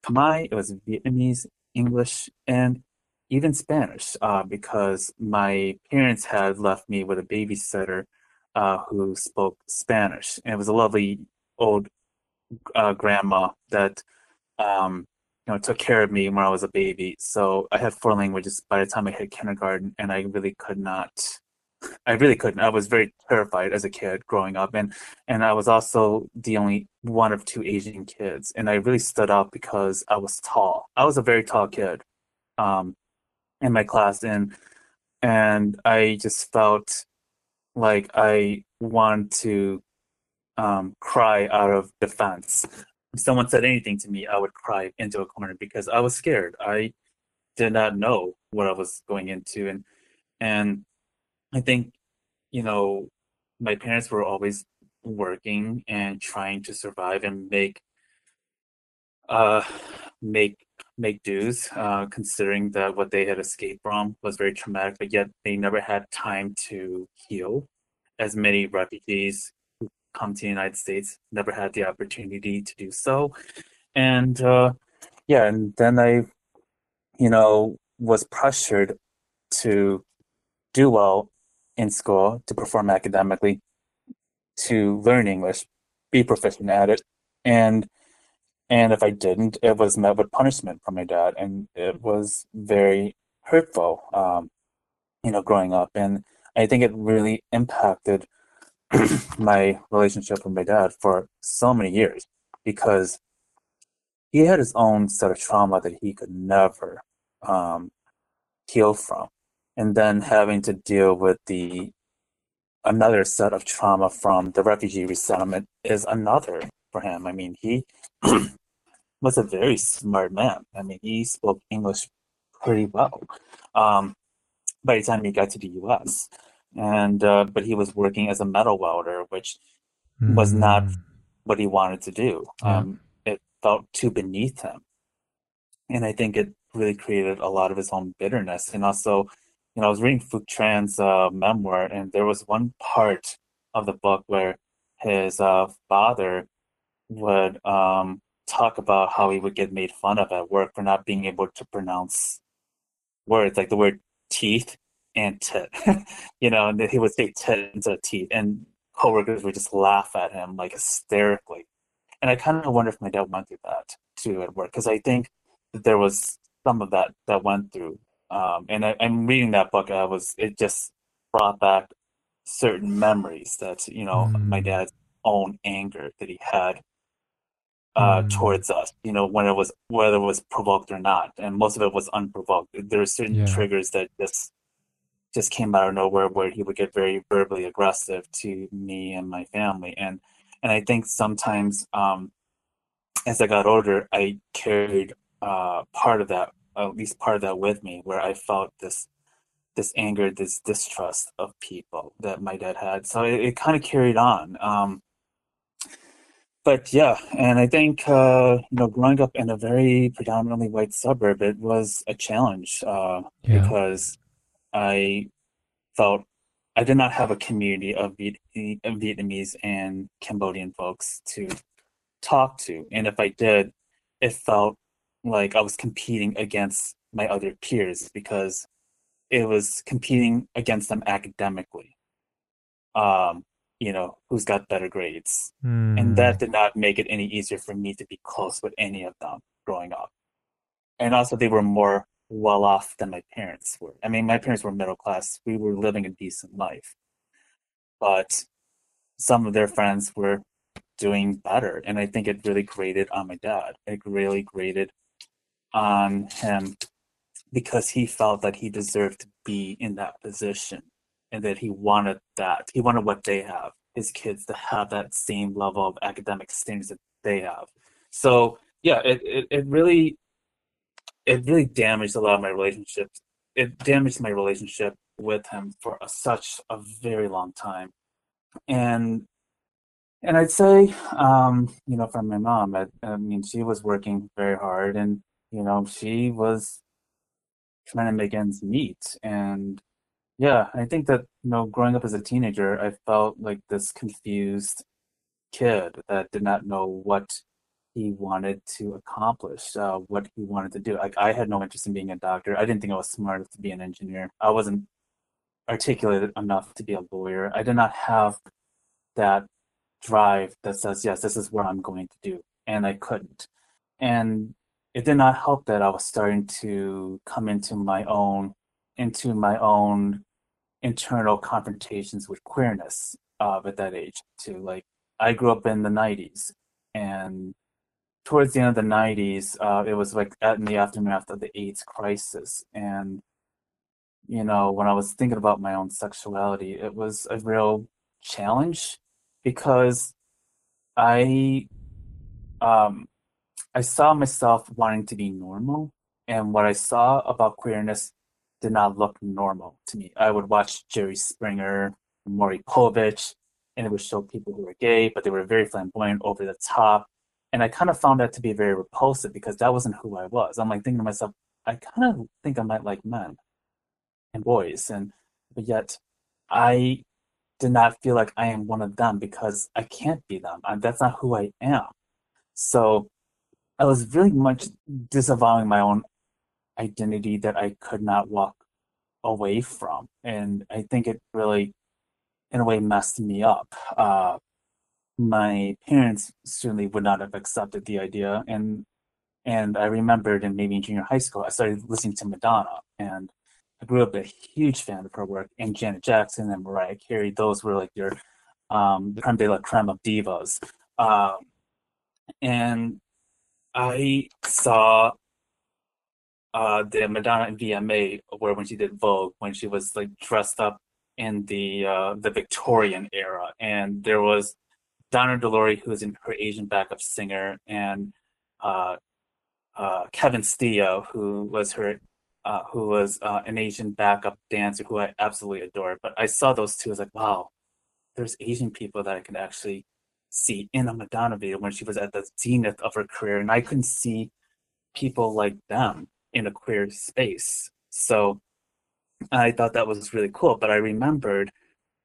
Khmer, it was Vietnamese, English, and even Spanish, uh, because my parents had left me with a babysitter uh, who spoke Spanish, and it was a lovely old uh, grandma that um, you know took care of me when I was a baby. So I had four languages by the time I hit kindergarten, and I really could not. I really couldn't. I was very terrified as a kid growing up, and and I was also the only one of two Asian kids, and I really stood out because I was tall. I was a very tall kid, um, in my class, and and I just felt like I wanted to um, cry out of defense if someone said anything to me, I would cry into a corner because I was scared. I did not know what I was going into, and and I think you know my parents were always working and trying to survive and make uh make make dues uh considering that what they had escaped from was very traumatic but yet they never had time to heal as many refugees who come to the United States, never had the opportunity to do so. And uh, yeah, and then I, you know, was pressured to do well in school, to perform academically, to learn English, be proficient at it. And and if I didn't, it was met with punishment from my dad, and it was very hurtful, um, you know, growing up. And I think it really impacted my relationship with my dad for so many years because he had his own set of trauma that he could never um, heal from. And then having to deal with the another set of trauma from the refugee resettlement is another for him. I mean, he was a very smart man. I mean, he spoke English pretty well um, by the time he got to the U.S and uh, but he was working as a metal welder, which mm. was not hmm. what he wanted to do. Yeah. Um, it felt too beneath him, and I think it really created a lot of his own bitterness. And also, you know, I was reading Phuc Tran's uh, memoir, and there was one part of the book where his uh, father would um, talk about how he would get made fun of at work for not being able to pronounce words like the word teeth and tit, you know, and he would say tit instead of teeth, and coworkers would just laugh at him like hysterically. And I kind of wonder if my dad went through that too at work, because I think that there was some of that that went through. Um, and I, am reading that book. I was it just brought back certain memories that you know mm. my dad's own anger that he had uh, mm. towards us. You know, when it was whether it was provoked or not, and most of it was unprovoked. There are certain yeah. triggers that just just came out of nowhere where he would get very verbally aggressive to me and my family and and i think sometimes um, as i got older i carried uh, part of that at least part of that with me where i felt this this anger this distrust of people that my dad had so it, it kind of carried on um, but yeah and i think uh, you know growing up in a very predominantly white suburb it was a challenge uh, yeah. because I felt I did not have a community of Vietnamese and Cambodian folks to talk to. And if I did, it felt like I was competing against my other peers because it was competing against them academically. Um, you know, who's got better grades. Mm. And that did not make it any easier for me to be close with any of them growing up. And also, they were more well off than my parents were. I mean, my parents were middle class. We were living a decent life. But some of their friends were doing better. And I think it really grated on my dad. It really grated on him because he felt that he deserved to be in that position and that he wanted that. He wanted what they have, his kids to have that same level of academic standards that they have. So, yeah, it, it, it really it really damaged a lot of my relationships. It damaged my relationship with him for a, such a very long time, and and I'd say, um, you know, from my mom, I, I mean, she was working very hard, and you know, she was trying to make ends meet, and yeah, I think that you know, growing up as a teenager, I felt like this confused kid that did not know what he wanted to accomplish, uh, what he wanted to do. Like I had no interest in being a doctor. I didn't think I was smart enough to be an engineer. I wasn't articulated enough to be a lawyer. I did not have that drive that says, yes, this is what I'm going to do. And I couldn't. And it did not help that I was starting to come into my own, into my own internal confrontations with queerness uh, at that age too. Like I grew up in the 90s and towards the end of the 90s, uh, it was like in the aftermath of the AIDS crisis. And, you know, when I was thinking about my own sexuality, it was a real challenge because I, um, I saw myself wanting to be normal. And what I saw about queerness did not look normal to me. I would watch Jerry Springer, Maury Povich, and it would show people who were gay, but they were very flamboyant, over the top and I kind of found that to be very repulsive because that wasn't who I was. I'm like thinking to myself, I kind of think I might like men and boys, and but yet I did not feel like I am one of them because I can't be them. I, that's not who I am. So I was really much disavowing my own identity that I could not walk away from, and I think it really, in a way, messed me up. Uh, my parents certainly would not have accepted the idea and and I remembered in maybe in junior high school I started listening to Madonna and I grew up a huge fan of her work and Janet Jackson and Mariah Carey those were like your um creme de la creme of divas um and I saw uh the Madonna VMA where when she did Vogue when she was like dressed up in the uh the Victorian era and there was Donna DeLory, who is in her Asian backup singer, and uh, uh, Kevin Steele, who was her, uh, who was uh, an Asian backup dancer, who I absolutely adore. But I saw those two, I was like, wow, there's Asian people that I can actually see in a Madonna video when she was at the zenith of her career, and I couldn't see people like them in a queer space. So I thought that was really cool. But I remembered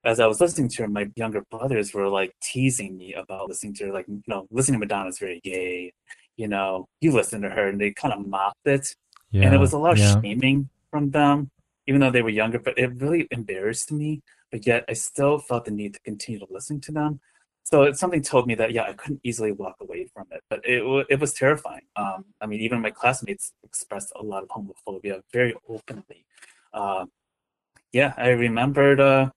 as I was listening to her, my younger brothers were like teasing me about listening to her, like, you know, listening to Madonna is very gay. You know, you listen to her, and they kind of mocked it, yeah, and it was a lot of yeah. shaming from them, even though they were younger. But it really embarrassed me. But yet, I still felt the need to continue to listen to them. So something told me that yeah, I couldn't easily walk away from it, but it it was terrifying. Um, I mean, even my classmates expressed a lot of homophobia very openly. Uh, yeah, I remembered. Uh,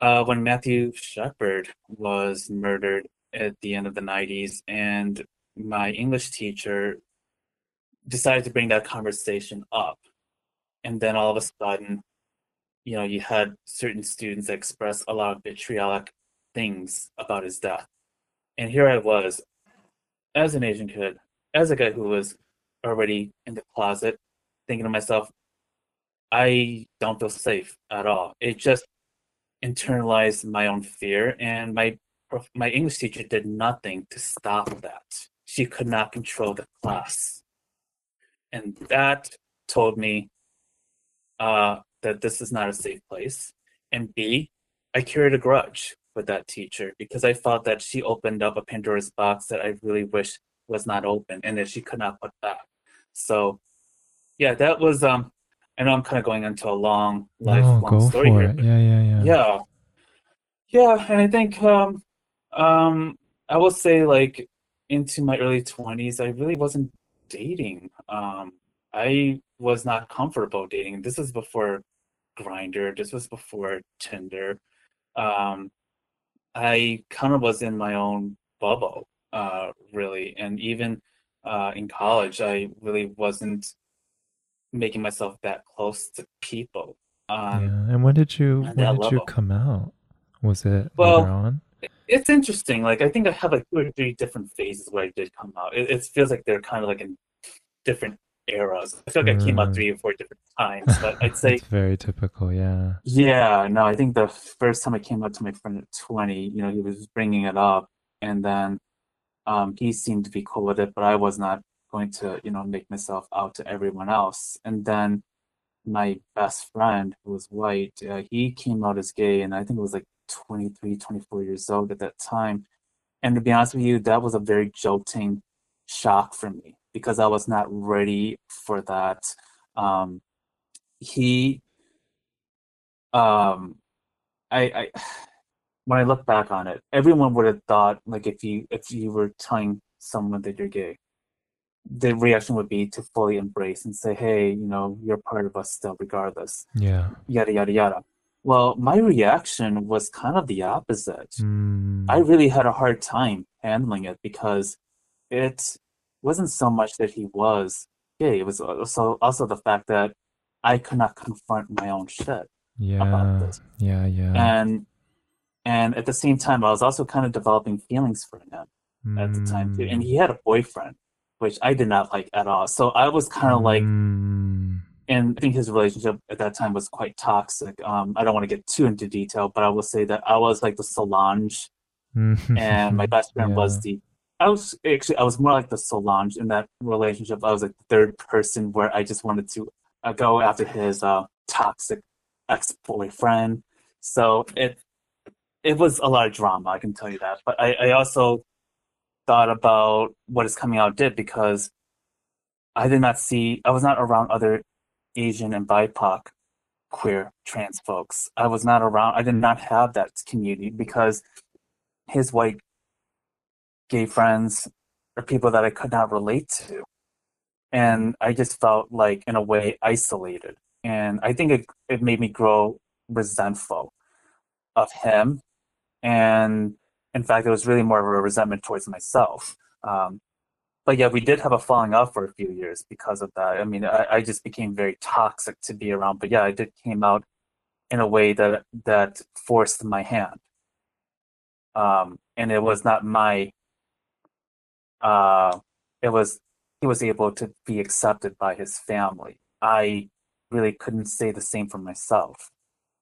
uh, when Matthew Shepard was murdered at the end of the 90s, and my English teacher decided to bring that conversation up. And then all of a sudden, you know, you had certain students express a lot of vitriolic things about his death. And here I was, as an Asian kid, as a guy who was already in the closet, thinking to myself, I don't feel safe at all. It just internalized my own fear, and my my English teacher did nothing to stop that. She could not control the class, and that told me uh, that this is not a safe place. And B, I carried a grudge with that teacher because I felt that she opened up a Pandora's box that I really wish was not open and that she could not put back. So, yeah, that was um I know I'm kind of going into a long, lifelong oh, story here. Yeah, yeah, yeah. Yeah. Yeah, and I think um, um, I will say like into my early 20s, I really wasn't dating. Um, I was not comfortable dating. This was before Grindr. This was before Tinder. Um, I kind of was in my own bubble, uh, really, and even uh, in college, I really wasn't making myself that close to people. Um, yeah. And when did you when did level. you come out? Was it well, later on? It's interesting. Like I think I have like two or three different phases where I did come out. It, it feels like they're kind of like in different eras. I feel like mm. I came out mm. three or four different times, but I'd say it's very typical. Yeah. Yeah. No, I think the first time I came out to my friend at twenty, you know, he was bringing it up, and then um, he seemed to be cool with it, but I was not going to, you know, make myself out to everyone else. And then my best friend, who was white, uh, he came out as gay, and I think it was like 23, 24 years old at that time. And to be honest with you, that was a very jolting shock for me because I was not ready for that. Um, he, um, I, I, when I look back on it, everyone would have thought like if you if you were telling someone that you're gay, the reaction would be to fully embrace and say, "Hey, you know, you're part of us still, regardless." Yeah. Yada yada yada. Well, my reaction was kind of the opposite. Mm. I really had a hard time handling it because it wasn't so much that he was gay. It was also also the fact that I could not confront my own shit about Yeah. this. Yeah. Yeah. And and at the same time, I was also kind of developing feelings for him at the time too. And Mm. he had a boyfriend, which I did not like at all. So I was kind of like, Mm. and I think his relationship at that time was quite toxic. Um, I don't want to get too into detail, but I will say that I was like the Solange, and my best friend Yeah. was the. I was actually I was more like the Solange in that relationship. I was like the third person where I just wanted to uh, go after his uh, toxic ex boyfriend. So it it was a lot of drama, I can tell you that. But I, I also thought about what his coming out did because I did not see I was not around other Asian and BIPOC queer trans folks. I was not around I did not have that community because his white gay friends or people that I could not relate to. And I just felt like in a way isolated. And I think it it made me grow resentful of him. And in fact, it was really more of a resentment towards myself. Um, but yeah, we did have a falling out for a few years because of that. I mean, I, I just became very toxic to be around. But yeah, I did came out in a way that that forced my hand. Um, and it was not my uh, it was he was able to be accepted by his family. I really couldn't say the same for myself,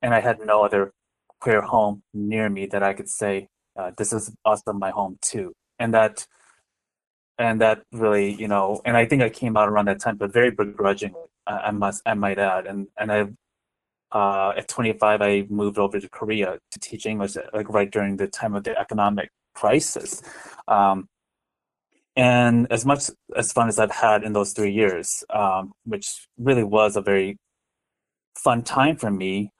and I had no other queer home near me that I could say uh, this is also my home too, and that and that really you know, and I think I came out around that time, but very begrudgingly. I, must I might add, and and I. Uh, at 25, I moved over to Korea to teach English, like right during the time of the economic crisis. Um, and as much as fun as I've had in those three years, um, which really was a very fun time for me,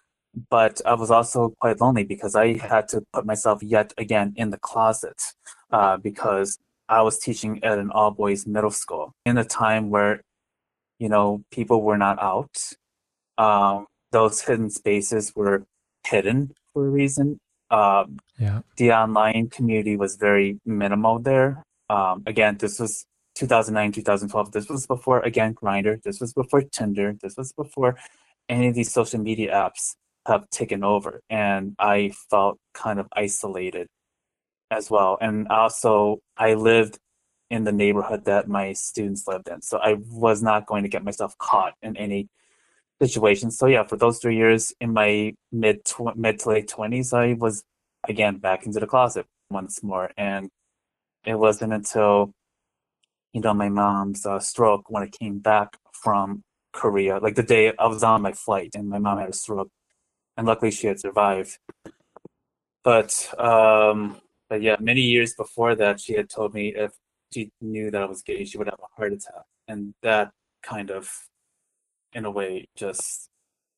but I was also quite lonely because I had to put myself yet again in the closet uh, because I was teaching at an all boys middle school in a time where, you know, people were not out. Um, those hidden spaces were hidden for a reason. Um, Yeah. the online community was very minimal there. Um, again, this was 2009, 2012. This was before, again, Grindr. This was before Tinder. This was before any of these social media apps have taken over. And I felt kind of isolated as well. And also, I lived in the neighborhood that my students lived in. So I was not going to get myself caught in any situation. So yeah, for those three years in my mid tw- mid to late twenties, I was again back into the closet once more, and it wasn't until you know my mom's uh, stroke when I came back from Korea, like the day I was on my flight, and my mom had a stroke, and luckily she had survived. But um, but yeah, many years before that, she had told me if she knew that I was gay, she would have a heart attack, and that kind of in a way just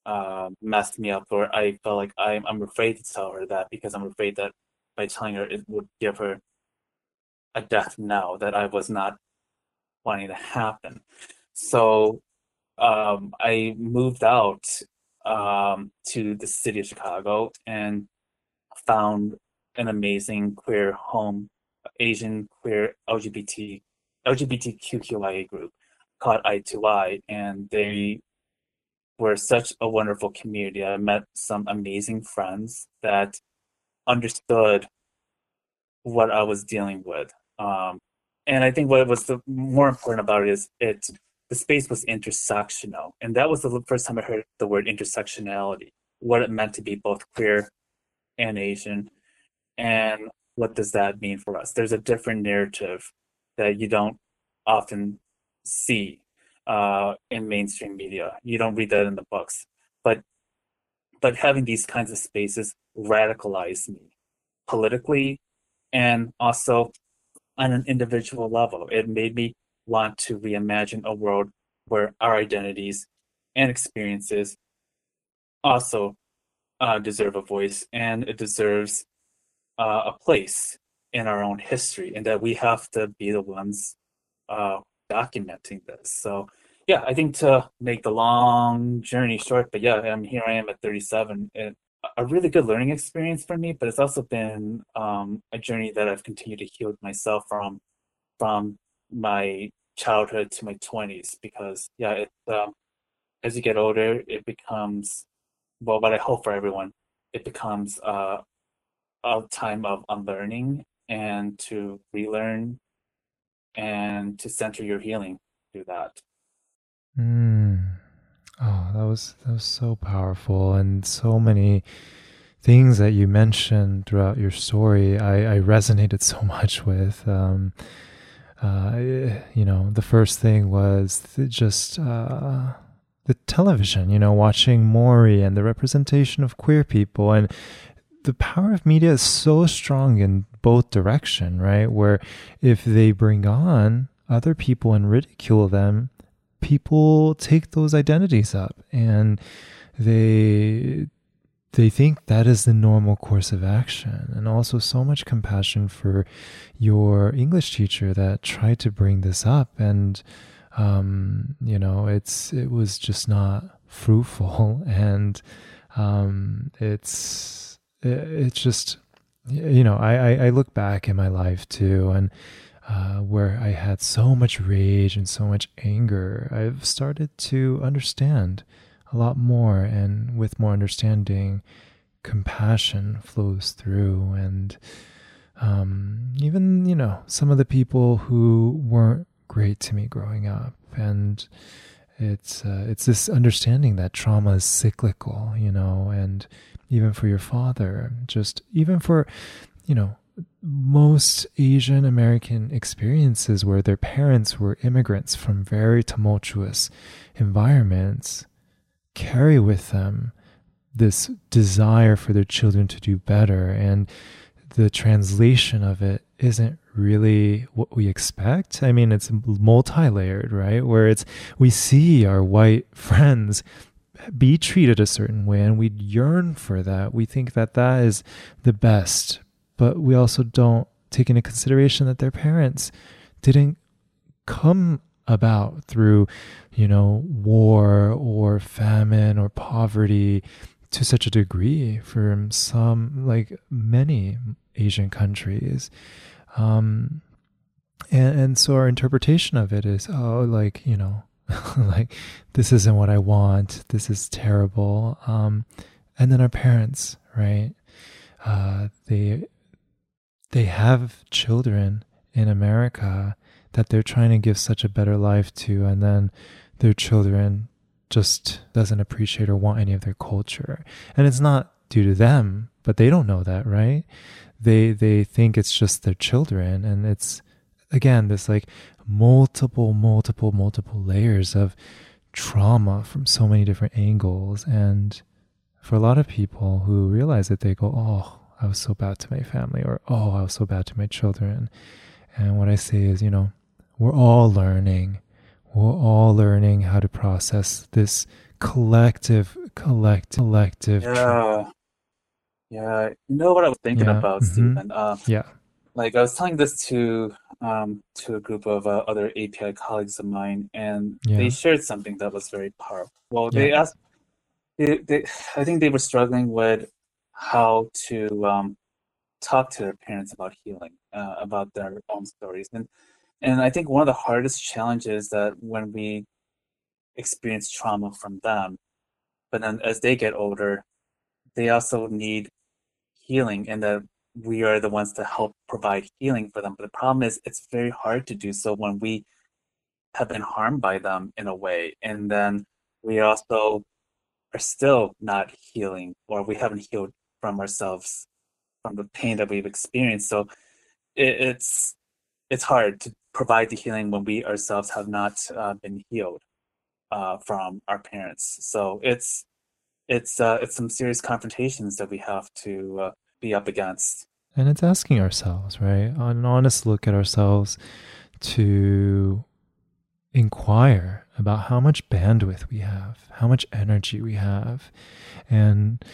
uh, messed me up or I felt like I'm I'm afraid to tell her that because I'm afraid that by telling her it would give her a death now that I was not wanting to happen. So um, I moved out um, to the city of Chicago and found an amazing queer home, Asian queer LGBT LGBTQIA group called I2I, and they were such a wonderful community. I met some amazing friends that understood what I was dealing with. Um, and I think what was the more important about it is it the space was intersectional, and that was the first time I heard the word intersectionality, what it meant to be both queer and Asian, and what does that mean for us? There's a different narrative that you don't often see uh, in mainstream media. You don't read that in the books, but but having these kinds of spaces radicalized me politically and also on an individual level. It made me want to reimagine a world where our identities and experiences also uh, deserve a voice and it deserves uh, a place in our own history, and that we have to be the ones uh, documenting this. So yeah, I think to make the long journey short, but yeah, I'm here. I am at 37. It, a really good learning experience for me, but it's also been um, a journey that I've continued to heal myself from from my childhood to my 20s because yeah, it um, as you get older, it becomes well, what I hope for everyone, it becomes uh, a time of unlearning and to relearn and to center your healing through that. Mm. Oh, that was that was so powerful, and so many things that you mentioned throughout your story. I, I resonated so much with. Um, uh, you know, the first thing was just uh, the television. You know, watching Maury and the representation of queer people, and the power of media is so strong in both direction, right? Where if they bring on other people and ridicule them, people take those identities up and they they think that is the normal course of action. And also so much compassion for your english teacher that tried to bring this up. And um, you know it's it was just not fruitful. And um, it's it, it's just you know I, I look back in my life too and uh, where I had so much rage and so much anger, I've started to understand a lot more. And with more understanding, compassion flows through. And um, even, you know, some of the people who weren't great to me growing up. And it's uh, it's this understanding that trauma is cyclical, you know, and even for your father, just even for, you know, most Asian American experiences where their parents were immigrants from very tumultuous environments carry with them this desire for their children to do better. And the translation of it isn't really what we expect. I mean, it's multi layered, right? Where it's we see our white friends be treated a certain way and we yearn for that. We think that that is the best but we also don't take into consideration that their parents didn't come about through, you know, war or famine or poverty to such a degree from some, like many Asian countries. Um, and, and so our interpretation of it is, oh, like, you know, like this isn't what I want. This is terrible. Um, and then our parents, right? Uh, they they have children in America that they're trying to give such a better life to, and then their children just doesn't appreciate or want any of their culture. And it's not due to them, but they don't know that, right? They they think it's just their children and it's again this like multiple multiple multiple layers of trauma from so many different angles and for a lot of people who realize it they go, "Oh, I was so bad to my family, or oh, I was so bad to my children. And what I say is, you know, we're all learning. We're all learning how to process this collective, collective, collective. Yeah. Yeah. You know what I was thinking yeah. about, mm-hmm. Stephen? Uh, yeah. Like I was telling this to um, to a group of uh, other API colleagues of mine, and yeah. they shared something that was very powerful. Well, they asked, they, they, I think they were struggling with how to um, talk to their parents about healing, uh, about their own stories, and and I think one of the hardest challenges that when we experience trauma from them, but then as they get older, they also need healing, and that we are the ones to help provide healing for them. But the problem is, it's very hard to do so when we have been harmed by them in a way, and then we also are still not healing, or we haven't healed from ourselves from the pain that we've experienced. So it, it's it's hard to provide the healing when we ourselves have not uh, been healed uh, from our parents. So it's it's uh, it's some serious confrontations that we have to uh, be up against. And it's asking ourselves, right, an honest look at ourselves to inquire about how much bandwidth we have, how much energy we have, and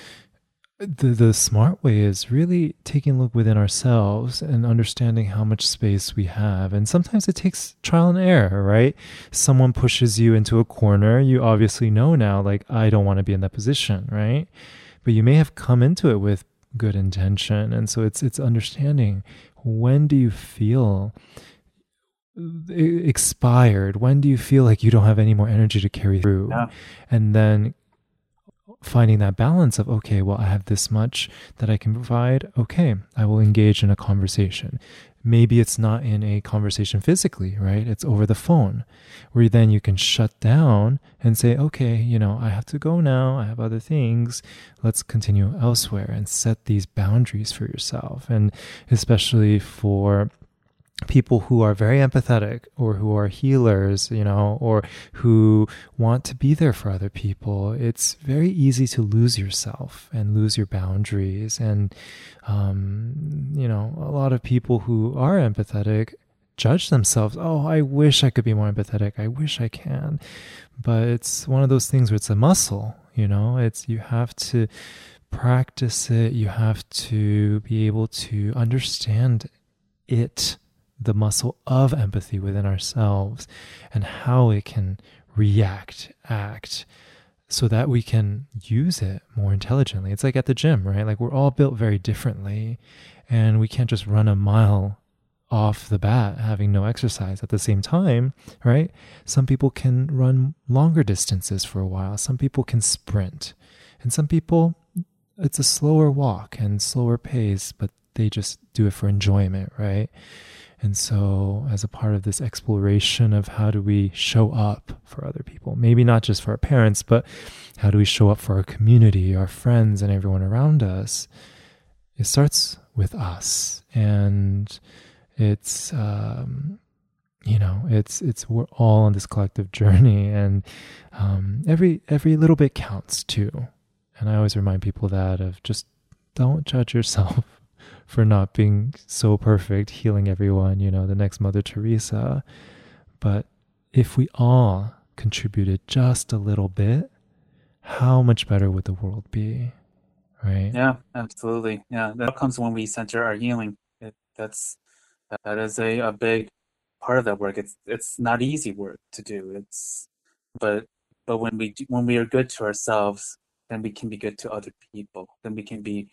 the the smart way is really taking a look within ourselves and understanding how much space we have. And sometimes it takes trial and error right? Someone pushes you into a corner. You obviously know now like i don't want to be in that position right? But you may have come into it with good intention. And so it's it's understanding when do you feel uh, expired? When do you feel like you don't have any more energy to carry through? Yeah. and then finding that balance of okay well i have this much that i can provide. Okay i will engage in a conversation. Maybe it's not in a conversation physically right? It's over the phone where then you can shut down and say okay you know i have to go now. I have other things. Let's continue elsewhere and set these boundaries for yourself. And especially for people who are very empathetic or who are healers, you know, or who want to be there for other people, it's very easy to lose yourself and lose your boundaries. And, um, you know, a lot of people who are empathetic judge themselves. Oh, I wish I could be more empathetic. I wish I can. But it's one of those things where it's a muscle, you know, it's you have to practice it. You have to be able to understand it the muscle of empathy within ourselves and how it can react, act, so that we can use it more intelligently. It's like at the gym, right? Like we're all built very differently, and we can't just run a mile off the bat having no exercise at the same time, right? Some people can run longer distances for a while, some people can sprint, and some people it's a slower walk and slower pace, but they just do it for enjoyment, right? And so, as a part of this exploration of how do we show up for other people, maybe not just for our parents, but how do we show up for our community, our friends, and everyone around us, it starts with us. And it's, um, you know, it's it's we're all on this collective journey, and um, every every little bit counts too. And I always remind people that of just don't judge yourself for not being so perfect, healing everyone, you know, the next Mother Teresa. But if we all contributed just a little bit, how much better would the world be? Right? Yeah, absolutely. Yeah, that comes when we center our healing. It, that's that is a, a big part of that work. It's it's not easy work to do. It's but but when we when we are good to ourselves, then we can be good to other people. Then we can be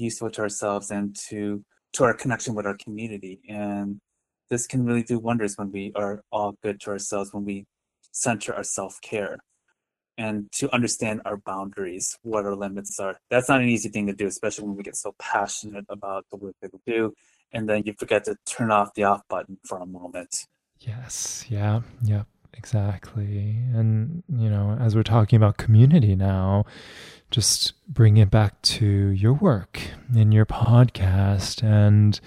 useful to ourselves and to to our connection with our community. And this can really do wonders when we are all good to ourselves, when we center our self care and to understand our boundaries, what our limits are. That's not an easy thing to do, especially when we get so passionate about the work that we do. And then you forget to turn off the off button for a moment. Yes. Yeah. Yep. Exactly. And, you know, as we're talking about community now, just bring it back to your work in your podcast and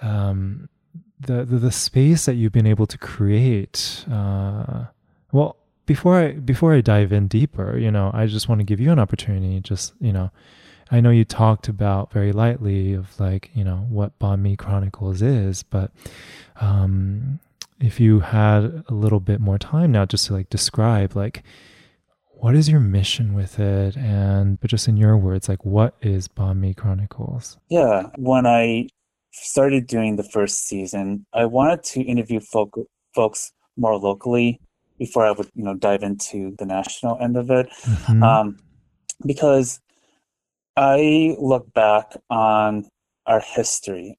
um, the, the, the space that you've been able to create. Uh, well, before I before I dive in deeper, you know, I just want to give you an opportunity. Just you know, I know you talked about very lightly of like you know what Banh Mi Chronicles is, but um, if you had a little bit more time now, just to like describe like what is your mission with it and but just in your words like what is Banh Mi Chronicles? Yeah, when I started doing the first season, I wanted to interview folk, folks more locally before I would, you know, dive into the national end of it, mm-hmm. um, because I look back on our history,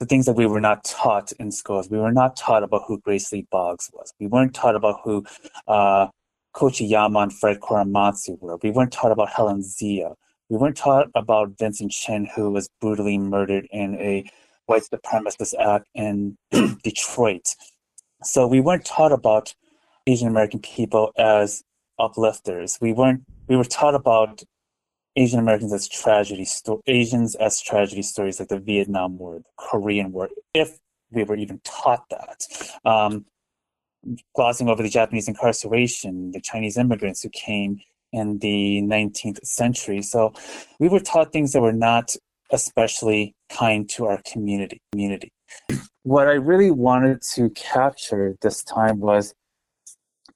the things that we were not taught in schools. We were not taught about who Grace Lee Boggs was. We weren't taught about who uh, Kochiyama and Fred Korematsu were. We weren't taught about Helen Zia. We weren't taught about Vincent Chin, who was brutally murdered in a white supremacist act in Detroit. So we weren't taught about Asian American people as uplifters. We weren't. We were taught about Asian Americans as tragedy sto- Asians as tragedy stories like the Vietnam War, the Korean War, if we were even taught that. Um, glossing over the Japanese incarceration, the Chinese immigrants who came in the 19th century. So we were taught things that were not especially kind to our community. Community. What I really wanted to capture this time was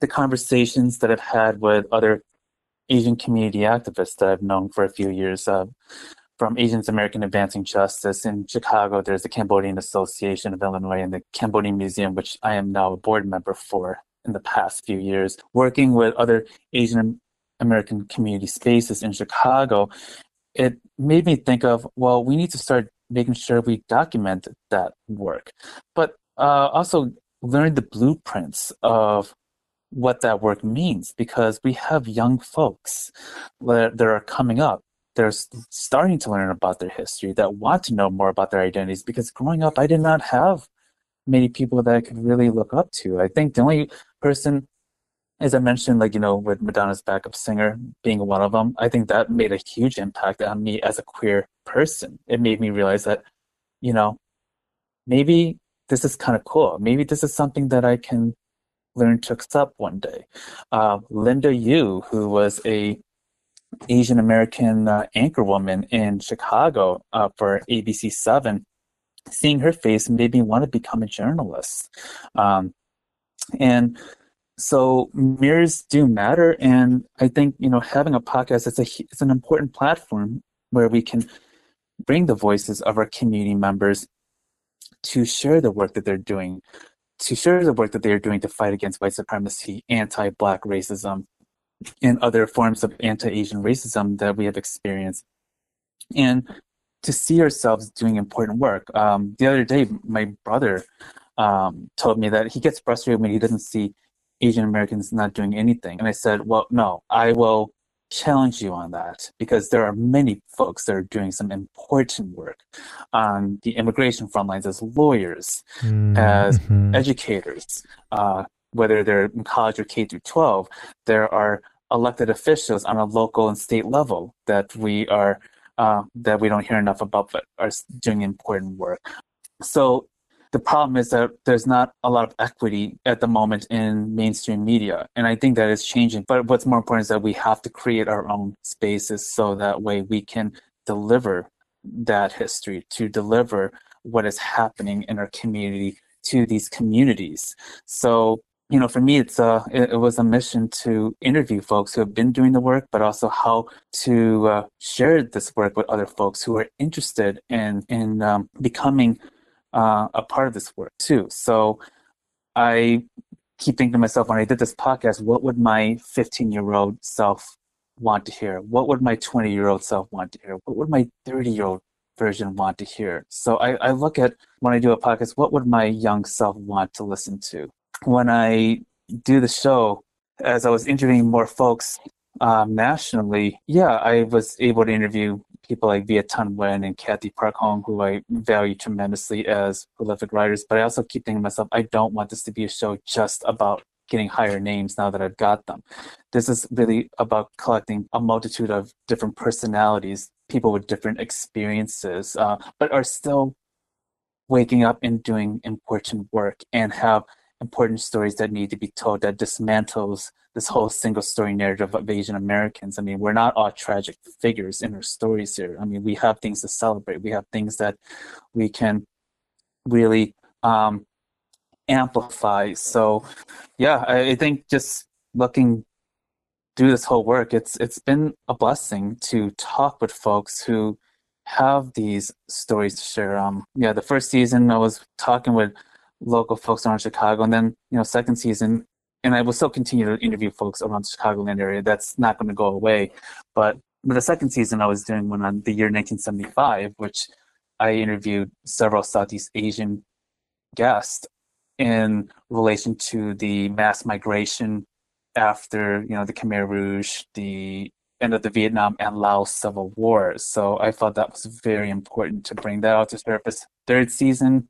the conversations that I've had with other Asian community activists that I've known for a few years. Uh, from Asians American Advancing Justice in Chicago, there's the Cambodian Association of Illinois and the Cambodian Museum, which I am now a board member for in the past few years, working with other Asian American community spaces in Chicago. It made me think of, well, we need to start making sure we document that work, but uh, also learn the blueprints of what that work means because we have young folks that, that are coming up. They're starting to learn about their history that want to know more about their identities because growing up i did not have many people that i could really look up to. I think the only person as i mentioned like you know with madonna's backup singer being one of them i think that made a huge impact on me as a queer person. It made me realize that you know maybe this is kind of cool. Maybe this is something that i can learn to accept one day. Uh, Linda Yu, who was a Asian American uh, anchorwoman in Chicago uh, for ABC Seven, seeing her face made me want to become a journalist. Um, and so mirrors do matter, and I think you know having a podcast is a it's an important platform where we can bring the voices of our community members to share the work that they're doing to share the work that they are doing to fight against white supremacy, anti black racism, and other forms of anti Asian racism that we have experienced. And to see ourselves doing important work. Um, the other day, my brother um, told me that he gets frustrated when he doesn't see Asian Americans not doing anything. And I said, well, no, I will challenge you on that because there are many folks that are doing some important work on the immigration front lines as lawyers, mm-hmm. as educators, uh, whether they're in college or K through 12. There are elected officials on a local and state level that we are uh, that we don't hear enough about, but are doing important work. So the problem is that there's not a lot of equity at the moment in mainstream media and i think that is changing. But what's more important is that we have to create our own spaces so that way we can deliver that history to deliver what is happening in our community to these communities. So you know for me it's a it, it was a mission to interview folks who have been doing the work but also how to uh, share this work with other folks who are interested in in um, becoming uh, a part of this work too. So I keep thinking to myself when I did this podcast, what would my 15 year old self want to hear? What would my 20 year old self want to hear? What would my 30 year old version want to hear? So I, I look at when I do a podcast, what would my young self want to listen to? When I do the show, as I was interviewing more folks um, nationally, yeah, I was able to interview people like Viet Thanh Nguyen and Cathy Park Hong, who I value tremendously as prolific writers. But I also keep thinking to myself, I don't want this to be a show just about getting higher names now that I've got them. This is really about collecting a multitude of different personalities, people with different experiences, uh, but are still waking up and doing important work and have important stories that need to be told that dismantles this whole single story narrative of Asian Americans. I mean, we're not all tragic figures in our stories here. I mean, we have things to celebrate. We have things that we can really um, amplify. So, yeah, I, I think just looking through this whole work, it's it's been a blessing to talk with folks who have these stories to share. Um, yeah, the first season I was talking with local folks around Chicago, and then you know, second season and I will still continue to interview folks around the Chicagoland area. That's not going to go away. But the second season, I was doing one on the year 1975, which I interviewed several Southeast Asian guests in relation to the mass migration after you know the Khmer Rouge, the end of the Vietnam and Laos civil wars. So I thought that was very important to bring that out to surface. Third season,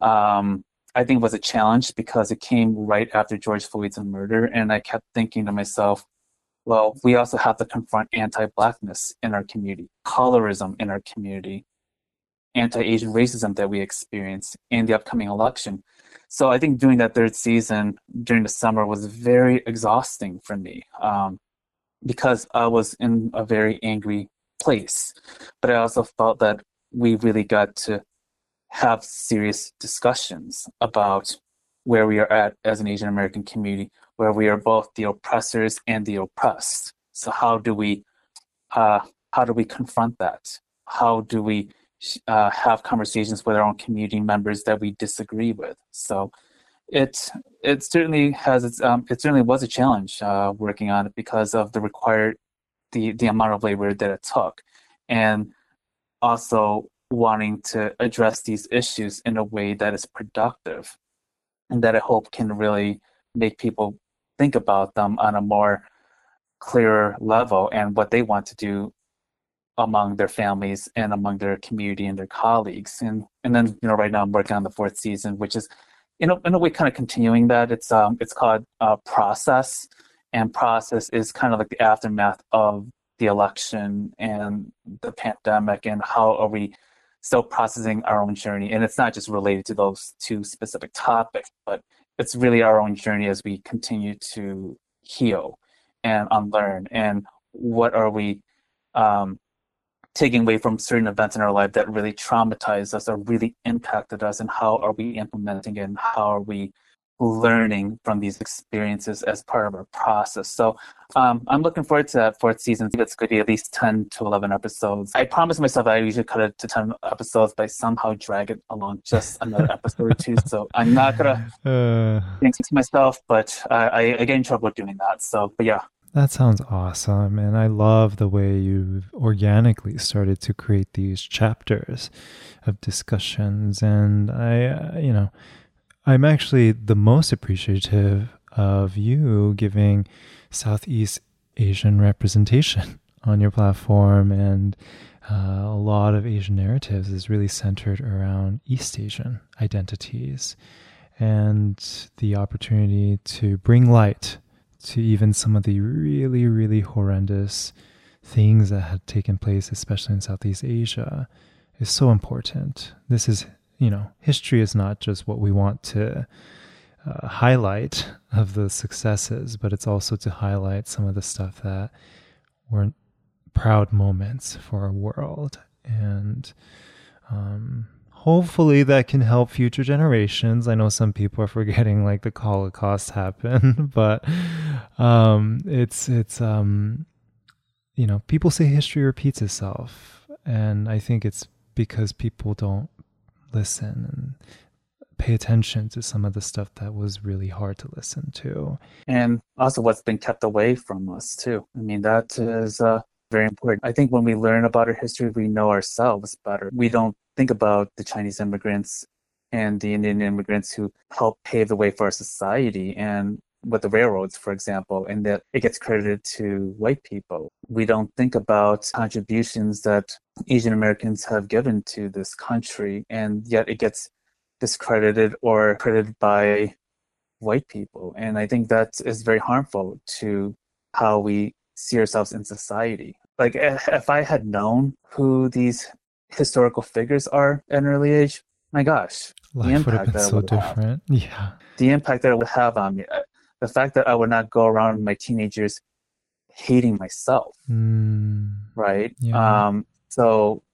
um, I think was a challenge because it came right after George Floyd's murder. And I kept thinking to myself, well, we also have to confront anti Blackness in our community, colorism in our community, anti Asian racism that we experience in the upcoming election. So I think doing that third season during the summer was very exhausting for me um, because I was in a very angry place. But I also felt that we really got to have serious discussions about where we are at as an Asian American community, where we are both the oppressors and the oppressed. So how do we uh, how do we confront that? How do we uh, have conversations with our own community members that we disagree with? So it it certainly has its um, it certainly was a challenge uh, working on it because of the required the the amount of labor that it took, and also wanting to address these issues in a way that is productive, and that I hope can really make people think about them on a more clearer level and what they want to do among their families and among their community and their colleagues. And and then you know right now I'm working on the fourth season, which is in a, in a way kind of continuing that. It's um it's called uh, Process, and Process is kind of like the aftermath of the election and the pandemic and how are we still processing our own journey. And it's not just related to those two specific topics, but it's really our own journey as we continue to heal and unlearn and what are we um, taking away from certain events in our life that really traumatized us or really impacted us and how are we implementing it and how are we learning from these experiences as part of our process. So um, I'm looking forward to that fourth season. It's going to be at least 10 to 11 episodes. I promised myself I usually cut it to 10 episodes, but I somehow drag it along just another episode or two. So I'm not going to uh, thanks to myself, but I, I get in trouble doing that. So, but yeah. That sounds awesome. And I love the way you've organically started to create these chapters of discussions. And I, uh, you know, I'm actually the most appreciative of you giving Southeast Asian representation on your platform. And uh, a lot of Asian narratives is really centered around East Asian identities and the opportunity to bring light to even some of the really, really horrendous things that had taken place, especially in Southeast Asia, is so important. This is you know, history is not just what we want to uh, highlight of the successes, but it's also to highlight some of the stuff that weren't proud moments for our world. And um, hopefully that can help future generations. I know some people are forgetting like the Holocaust happened, but um, it's it's um, you know people say history repeats itself, and I think it's because people don't listen and pay attention to some of the stuff that was really hard to listen to. And also what's been kept away from us, too. I mean, that is uh, very important. I think when we learn about our history, we know ourselves better. We don't think about the Chinese immigrants and the Indian immigrants who helped pave the way for our society and with the railroads, for example, and that it gets credited to white people. We don't think about contributions that Asian Americans have given to this country, and yet it gets discredited or credited by white people. And I think that is very harmful to how we see ourselves in society. Like, eh, if I had known who these historical figures are at an early age, my gosh, Life the impact would have been so different. Have, yeah. The impact that it would have on me the fact that I would not go around my teenagers hating myself, mm, right? Yeah. Um, so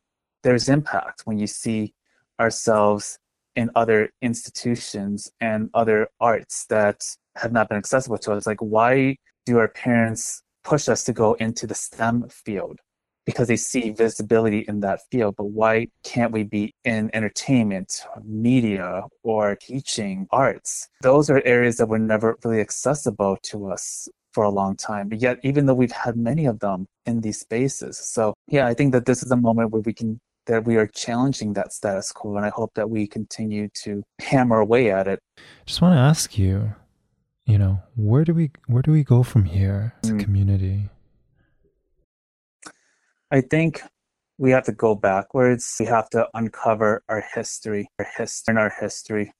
there's impact when you see ourselves in other institutions and other arts that have not been accessible to us. Like, why do our parents push us to go into the STEM field? Because they see visibility in that field. But why can't we be in entertainment, media, or teaching, arts? Those are areas that were never really accessible to us for a long time. But yet, even though we've had many of them in these spaces. So, yeah, I think that this is a moment where we can that we are challenging that status quo and i hope that we continue to hammer away at it just want to ask you you know where do we where do we go from here as a mm. community I think we have to go backwards. We have to uncover our history, our history, and our history.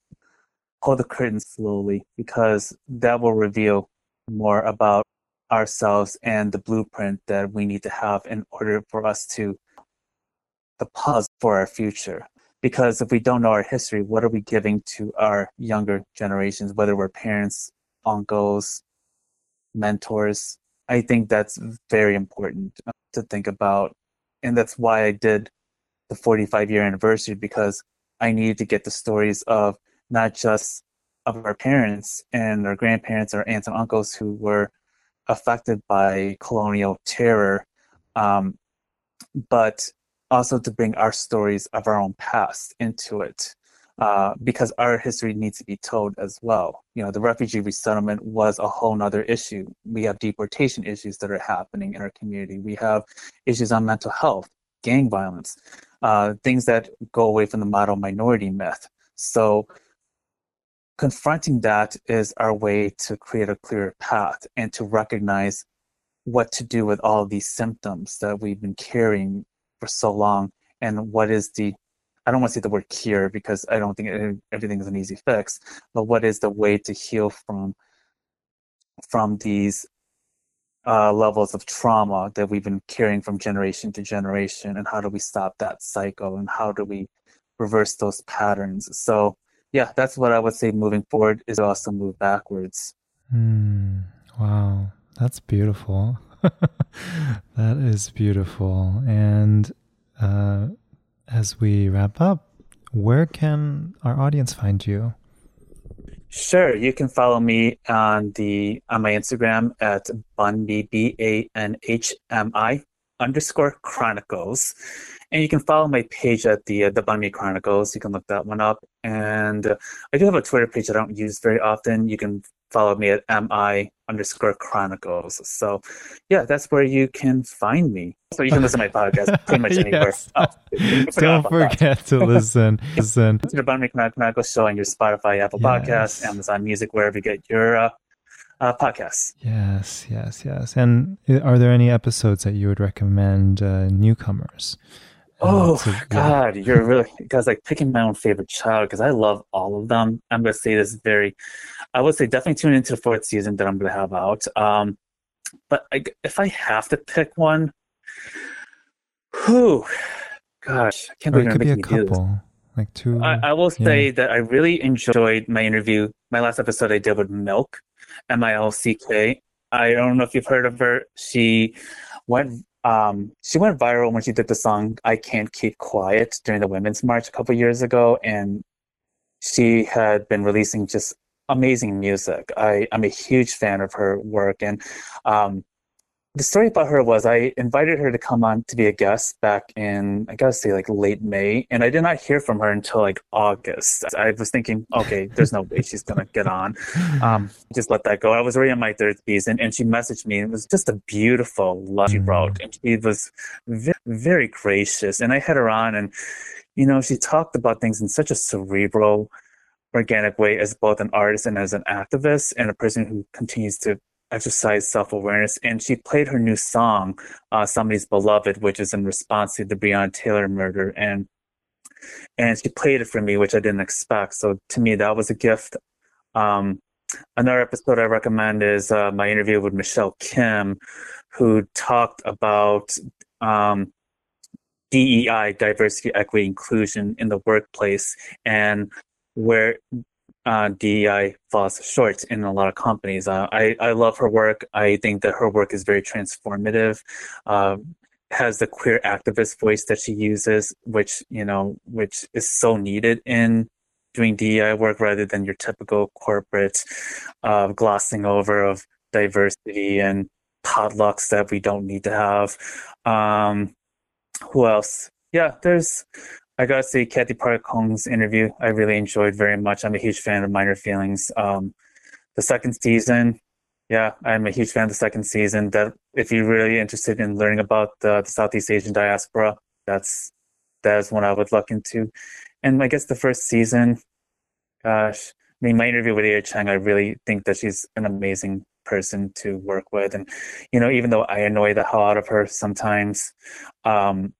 Pull the curtain slowly because that will reveal more about ourselves and the blueprint that we need to have in order for us to the puzzle for our future. Because if we don't know our history, what are we giving to our younger generations, whether we're parents, uncles, mentors? I think that's very important to think about. And that's why I did the 45 year anniversary because I needed to get the stories of not just of our parents and our grandparents, our aunts and uncles who were affected by colonial terror, um, but also to bring our stories of our own past into it. Uh, because our history needs to be told as well. You know, the refugee resettlement was a whole nother issue. We have deportation issues that are happening in our community. We have issues on mental health, gang violence, uh, things that go away from the model minority myth. So confronting that is our way to create a clearer path and to recognize what to do with all these symptoms that we've been carrying for so long and what is the I don't want to say the word cure because I don't think everything is an easy fix, but what is the way to heal from from these uh, levels of trauma that we've been carrying from generation to generation, and how do we stop that cycle, and how do we reverse those patterns? So, yeah, that's what I would say. Moving forward is also move backwards. Mm, wow, that's beautiful. that is beautiful, and. Uh, as we wrap up, where can our audience find you? Sure, you can follow me on the on my Instagram at Banhmi B A N H M I underscore Chronicles, and you can follow my page at the uh, the Banh Mi Chronicles. You can look that one up, and uh, I do have a Twitter page I don't use very often. You can follow me at mi underscore chronicles. So, yeah, that's where you can find me. So you can listen to my podcast pretty much anywhere. oh, Don't forget to listen. listen to the Banh Mi Chronicles show on your Spotify, Apple yes. Podcasts, Amazon Music, wherever you get your uh, uh, podcasts. Yes, yes, yes. And uh, are there any episodes that you would recommend uh, newcomers? Oh God, yeah. you're really because like picking my own favorite child because I love all of them. I'm gonna say this very, I would say definitely tune into the fourth season that I'm gonna have out. Um, but I, if I have to pick one, who, gosh, I can't believe it could be a couple, like two. I, I will say yeah. that I really enjoyed my interview, my last episode I did with MILCK, M I L C K. I don't know if you've heard of her. She went um, she went viral when she did the song "I Can't Keep Quiet" during the Women's March a couple years ago, and she had been releasing just amazing music. I, I'm a huge fan of her work, and um, the story about her was I invited her to come on to be a guest back in I gotta say like late May, and I did not hear from her until like August. I was thinking, okay, there's no way she's gonna get on. Um, just let that go. I was already on my third season, and she messaged me. It was just a beautiful love she wrote, mm. and she was very, very gracious. And I had her on, and you know, she talked about things in such a cerebral organic way as both an artist and as an activist and a person who continues to exercise self-awareness and she played her new song uh, somebody's beloved which is in response to the breonna taylor murder and and she played it for me which i didn't expect. So to me that was a gift. Um, another episode i recommend is uh, my interview with michelle kim who talked about um, dei diversity equity inclusion in the workplace and where uh, DEI falls short in a lot of companies. Uh, I, I love her work. I think that her work is very transformative. Uh, has the queer activist voice that she uses, which you know, which is so needed in doing DEI work rather than your typical corporate uh, glossing over of diversity and potlucks that we don't need to have. Um, who else? Yeah, there's I got to see Cathy Park Hong's interview. I really enjoyed very much. I'm a huge fan of Minor Feelings. Um, the second season, yeah, I'm a huge fan of the second season. That if you're really interested in learning about the, the Southeast Asian diaspora, that's that is one I would look into. And I guess the first season, gosh, I mean, my interview with Ada Cheng, I really think that she's an amazing person to work with. And, you know, even though I annoy the hell out of her sometimes, um,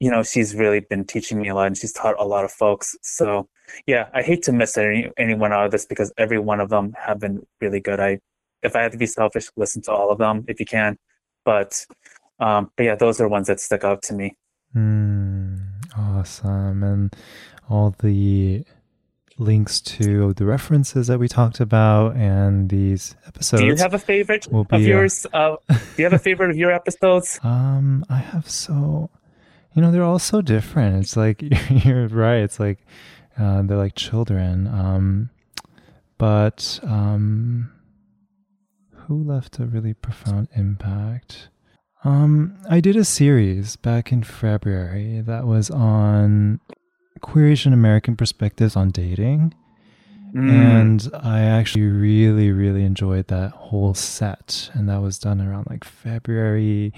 you know, she's really been teaching me a lot and she's taught a lot of folks. So yeah, I hate to miss any, anyone out of this because every one of them have been really good. I, if I had to be selfish, listen to all of them if you can. But, um, but yeah, those are ones that stick out to me. Mm, awesome. And all the links to the references that we talked about and these episodes. Do you have a favorite of uh, yours? Uh, do you have a favorite of your episodes? Um, I have so you know they're all so different it's like you're right it's like uh, they're like children um, but um, who left a really profound impact? Um, I did a series back in February that was on queer Asian American perspectives on dating. Mm. And I actually really, really enjoyed that whole set. And that was done around like February.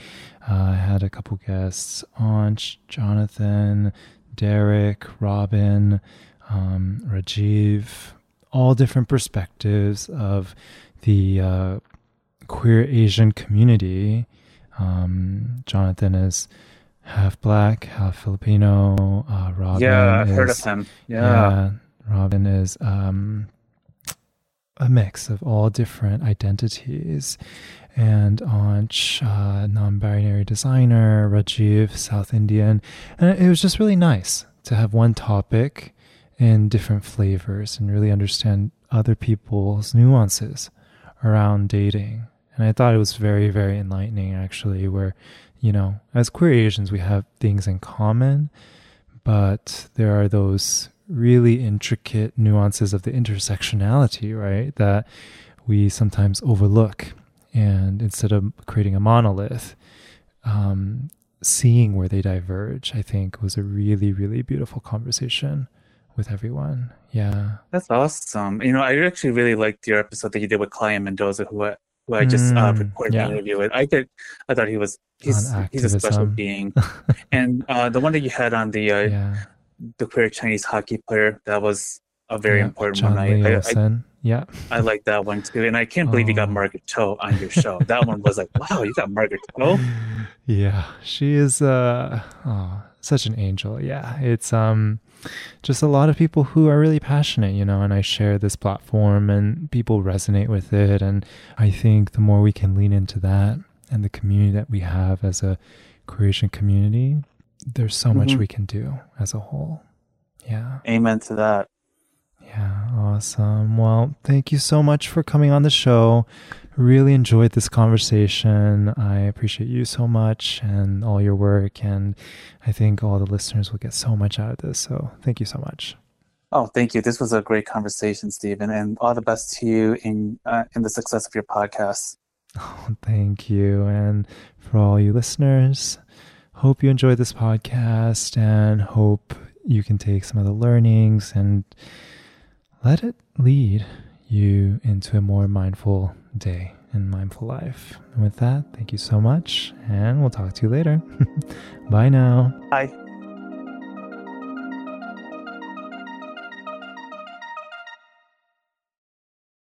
Uh, I had a couple guests on Jonathan, Derek, Robin, um, Rajiv, all different perspectives of the uh, queer Asian community. Um, Jonathan is half black, half Filipino. Uh, Robin yeah, I've is, heard of him. Yeah. yeah, Robin is um, a mix of all different identities. And Anch, uh, non binary designer, Rajiv, South Indian. And it was just really nice to have one topic in different flavors and really understand other people's nuances around dating. And I thought it was very, very enlightening actually, where, you know, as queer Asians, we have things in common, but there are those really intricate nuances of the intersectionality, right? That we sometimes overlook. And instead of creating a monolith, um, seeing where they diverge, I think was a really, really beautiful conversation with everyone. Yeah. That's awesome. You know, I actually really liked your episode that you did with Client Mendoza, who I, who I just uh, Mm, recorded yeah. an interview with. I could, I thought he was he's he's a special being. and uh, the one that you had on the uh, yeah. The queer Chinese hockey player, that was a very yeah. important John one. I, I, yeah. I like that one too, and I can't believe you got Oh. Margaret Cho on your show. That one was like, wow, you got Margaret Cho. Yeah, she is uh oh, such an angel. Yeah, it's um just a lot of people who are really passionate, you know, and I share this platform and people resonate with it and I think the more we can lean into that and the community that we have as a creation community, there's so much Mhm. we can do as a whole. Yeah. Amen to that. Yeah, awesome. Well, thank you so much for coming on the show. Really enjoyed this conversation. I appreciate you so much and all your work. And I think all the listeners will get so much out of this. So thank you so much. Oh, thank you. This was a great conversation, Stephen, and all the best to you in uh, in the success of your podcast. Oh, thank you. And for all you listeners, hope you enjoyed this podcast and hope you can take some of the learnings and let it lead you into a more mindful day and mindful life. And with that, thank you so much, and we'll talk to you later. Bye now. Bye.